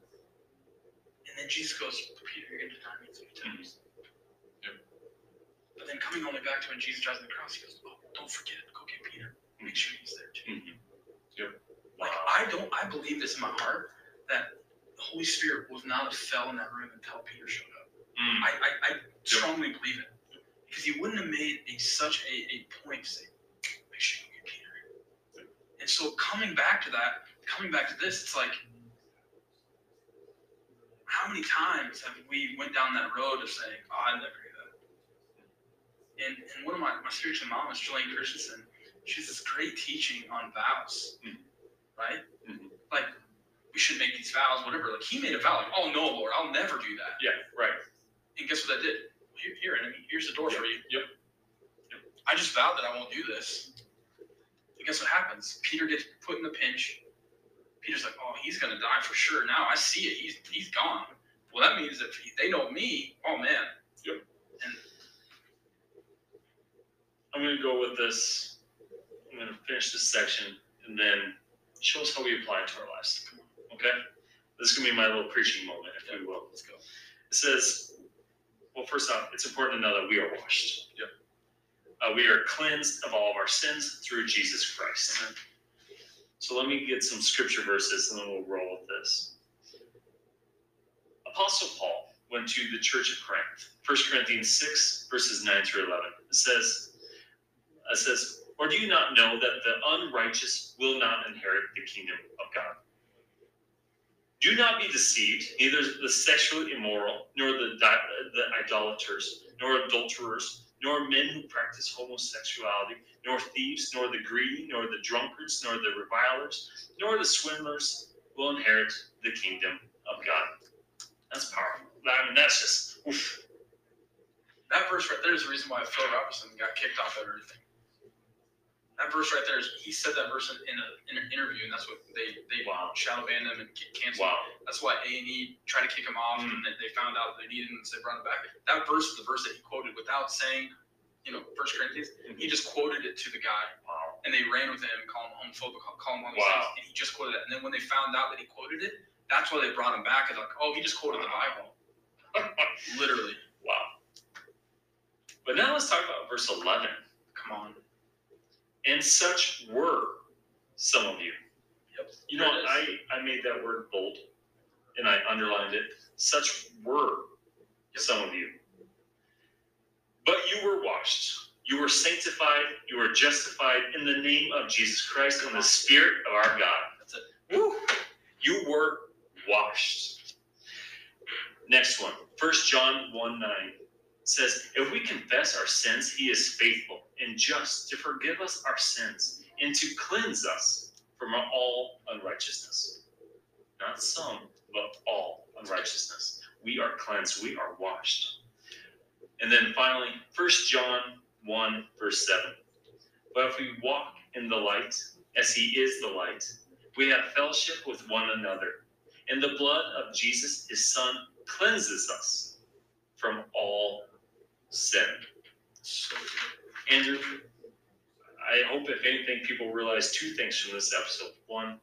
And then Jesus goes, Peter, you're going to deny me three times. Yep. But then coming all the way back to when Jesus dies on the cross, he goes, oh, don't forget, it. go get Peter. Make sure he's there too. Mhm. Like, I don't, I believe this in my heart that the Holy Spirit would not have fell in that room until Peter showed up. Mm. I, I, I strongly believe it. Because he wouldn't have made a, such a, a point to say, make sure you get Peter. And so coming back to that, coming back to this, it's like, how many times have we went down that road of saying, oh, I'd never do that. And, and one of my, my spiritual moms, Jolene Christensen, she has this great teaching on vows, Mhm. right? Mhm. Like, we should make these vows, whatever. Like, he made a vow, like, oh, no, Lord, I'll never do that. Yeah, right. And guess what that did? Here, here enemy, here's the door for you. Yep. I just vowed that I won't do this. And guess what happens? Peter gets put in the pinch. Peter's like, oh, he's gonna die for sure. Now I see it. He's he's gone. Well, that means if he, they know me, oh man. Yep. And I'm going to go with this. I'm going to finish this section and then show us how we apply it to our lives. Okay? This is going to be my little preaching moment, if we will. Let's go. It says, well, first off, it's important to know that we are washed. Yep. Uh, we are cleansed of all of our sins through Jesus Christ. Amen. So let me get some scripture verses and then we'll roll with this. Apostle Paul went to the church of Corinth, 1 Corinthians 6, verses 9 through 11. It says, it says, Or do you not know that the unrighteous will not inherit the kingdom of God? Do not be deceived, neither the sexually immoral, nor the, the idolaters, nor adulterers, nor men who practice homosexuality, nor thieves, nor the greedy, nor the drunkards, nor the revilers, nor the swindlers will inherit the kingdom of God. That's powerful. I mean, that's just, oof. That verse right there is the reason why Phil Robertson got kicked off of everything. That verse right there is he said that verse in, in, a, in an interview, and that's what they they Wow. shadow banned him and ca- canceled. Wow. That's why A and E tried to kick him off, Mm. and they, found out they needed him, so they brought him back. That verse is the verse that he quoted without saying, you know, First Corinthians. He just quoted it to the guy, Wow. and they ran with him, called him homophobic, called him all these things, and he just quoted it. And then when they found out that he quoted it, that's why they brought him back. It's like, oh, he just quoted the Bible, literally. Wow. But now let's talk about verse 11. Come on. And such were some of you. Yep. You know, There it is. I, I made that word bold and I underlined it. Such were some of you. But you were washed. You were sanctified. You were justified in the name of Jesus Christ and the Spirit of our God. That's it. Woo! You were washed. Next one. 1 John 1 9 says, If we confess our sins, he is faithful and just to forgive us our sins and to cleanse us from all unrighteousness. Not some, but all unrighteousness. We are cleansed, we are washed. And then finally, 1 John 1, verse 7. But if we walk in the light, as he is the light, we have fellowship with one another. And the blood of Jesus, his son, cleanses us from all sin. So, Andrew, I hope if anything, people realize two things from this episode. One,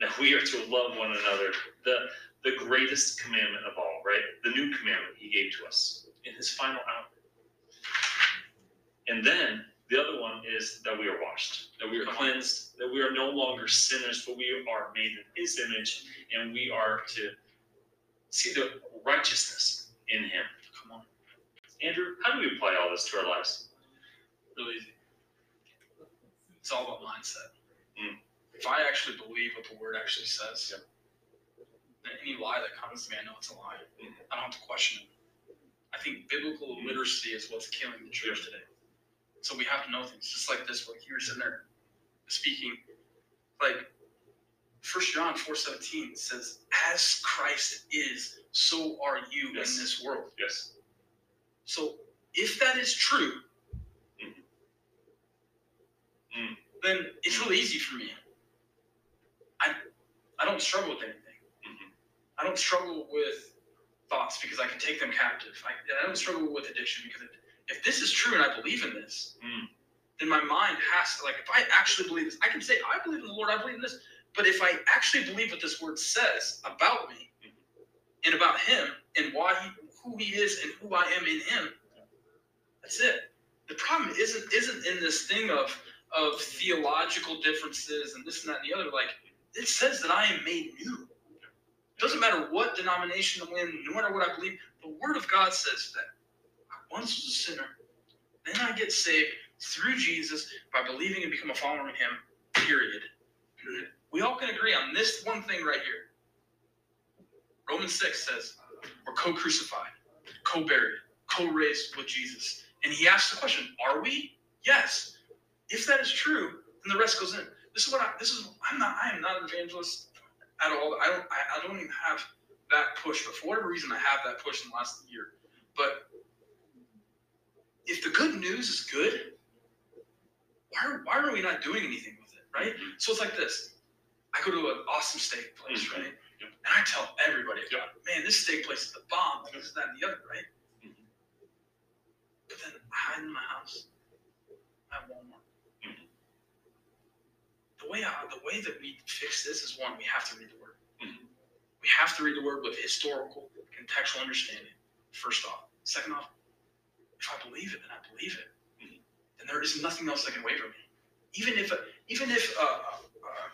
that we are to love one another. The the greatest commandment of all, right? The new commandment he gave to us in his final hour. And then the other one is that we are washed, that we are cleansed, that we are no longer sinners, but we are made in his image, and we are to see the righteousness in him. Andrew, how do we apply all this to our lives? Really easy. It's all about mindset. Mm. If I actually believe what the word actually says, Yep. then any lie that comes to me, I know it's a lie. Mhm. I don't have to question it. I think biblical Mhm. literacy is what's killing the church today. So we have to know things, just like this. Like you were sitting there speaking, like First John four seventeen says, "As Christ is, so are you Yes. in this world." Yes. So if that is true, Mhm. Mm. then it's really easy for me. I I don't struggle with anything. Mhm. I don't struggle with thoughts because I can take them captive. I, I don't struggle with addiction because if, if this is true and I believe in this, Mm. then my mind has to like if I actually believe this, I can say I believe in the Lord, I believe in this. But if I actually believe what this word says about me and about Him and why He who He is and who I am in Him, that's it. The problem isn't isn't in this thing of of theological differences and this and that and the other. Like it says that I am made new. It doesn't matter what denomination I'm in, no matter what I believe. The Word of God says that I once was a sinner, then I get saved through Jesus by believing and become a follower of Him. Period. We all can agree on this one thing right here. Romans 6 says we're co crucified, co buried, co raised with Jesus. And he asks the question, Are we? Yes. If that is true, then the rest goes in. This is what I this is I'm not I am not an evangelist at all. I don't I, I don't even have that push, but for whatever reason I have that push in the last year. But if the good news is good, why are, why are we not doing anything with it, right? Mm-hmm. So it's like this. I go to an awesome steak place, Mhm. right? Yep. And I tell everybody it. Man, this steak place is the bomb. This, that, and the other, right? Mhm. But then I hide in my house at Walmart. Mhm. The way I, the way that we fix this is one, we have to read the word. Mhm. We have to read the word with historical, contextual understanding. First off. Second off, if I believe it, then I believe it. Mhm. Then there is nothing else that can waver me. Even if, even if uh, uh,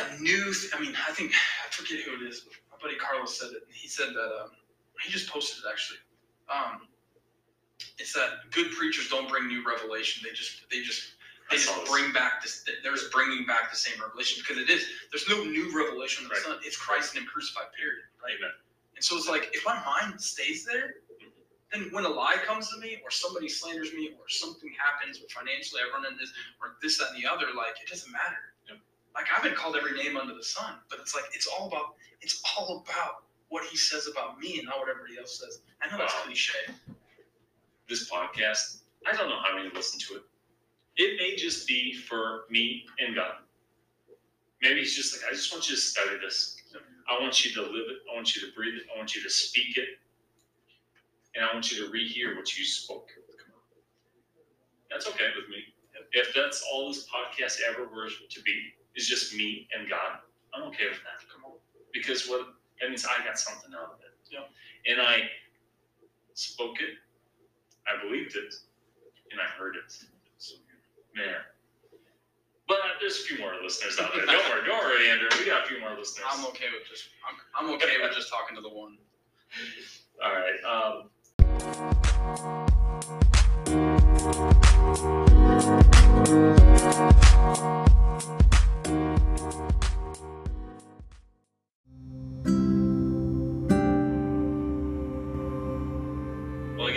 a new, th- I mean, I think I forget who it is. But my buddy Carlos said it. He said that um, he just posted it actually. Um, it's that good preachers don't bring new revelation. They just they just they I just this. bring back this. They're just bringing back the same revelation because it is. There's no new revelation of the Right. Son. It's Christ and Him crucified. Period. Right. Amen. And so it's like if my mind stays there, then when a lie comes to me, or somebody slanders me, or something happens, or financially I run into this, or this, that, and the other, like it doesn't matter. Like I've been called every name under the sun, but it's like it's all about it's all about what he says about me and not what everybody else says. I know that's Wow. cliche. This podcast, I don't know how many listen to it. It may just be for me and God. Maybe He's just like, I just want you to study this. I want you to live it. I want you to breathe it. I want you to speak it. And I want you to rehear what you spoke. That's okay with me. If that's all this podcast ever were to be, is just me and God, I'm okay with that. Come on. Because what that means I got something out of it. Yeah. And I spoke it, I believed it, and I heard it. So, man. But there's a few more listeners out there. Don't worry, don't worry, Andrew. We got a few more listeners. I'm okay with just I'm, I'm okay with just talking to the one. All right. Um,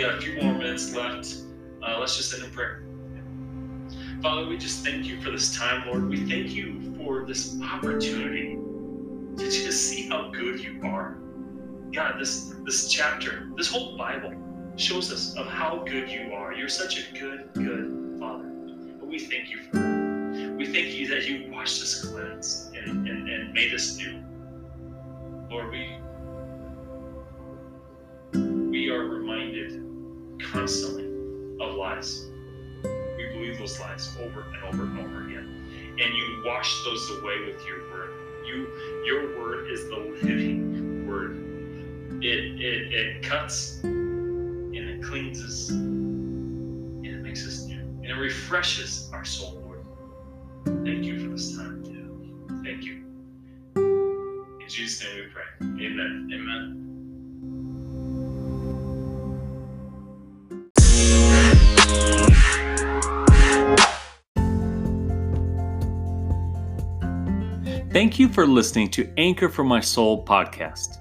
got a few more minutes left. Uh, let's just end in prayer. Father, we just thank you for this time, Lord. We thank you for this opportunity to just see how good you are. God, this this chapter, this whole Bible shows us of how good you are. You're such a good, good Father. And we thank you for that. We thank you that you washed us cleansed and, and, and made us new. Lord, we we are reminded constantly of lies. We believe those lies over and over and over again. And you wash those away with your word. You your word is the living word. It it, it cuts and it cleanses and it makes us new. And it refreshes our soul, Lord. Thank you for this time. Thank you. In Jesus' name we pray. Amen. Amen. Thank you for listening to Anchor for My Soul podcast.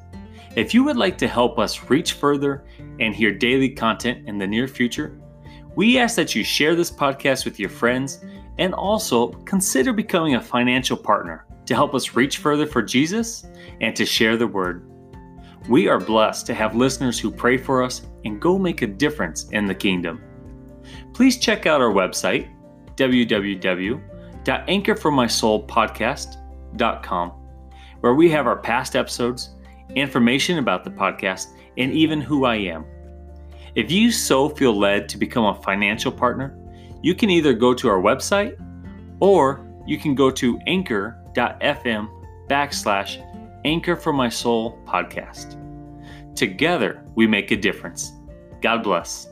If you would like to help us reach further and hear daily content in the near future, we ask that you share this podcast with your friends and also consider becoming a financial partner to help us reach further for Jesus and to share the word. We are blessed to have listeners who pray for us and go make a difference in the kingdom. Please check out our website, www.anchorformysoulpodcast.com, where we have our past episodes, information about the podcast, and even who I am. If you so feel led to become a financial partner, you can either go to our website or you can go to anchor.fm backslash anchor for my soul podcast. Together, we make a difference. God bless.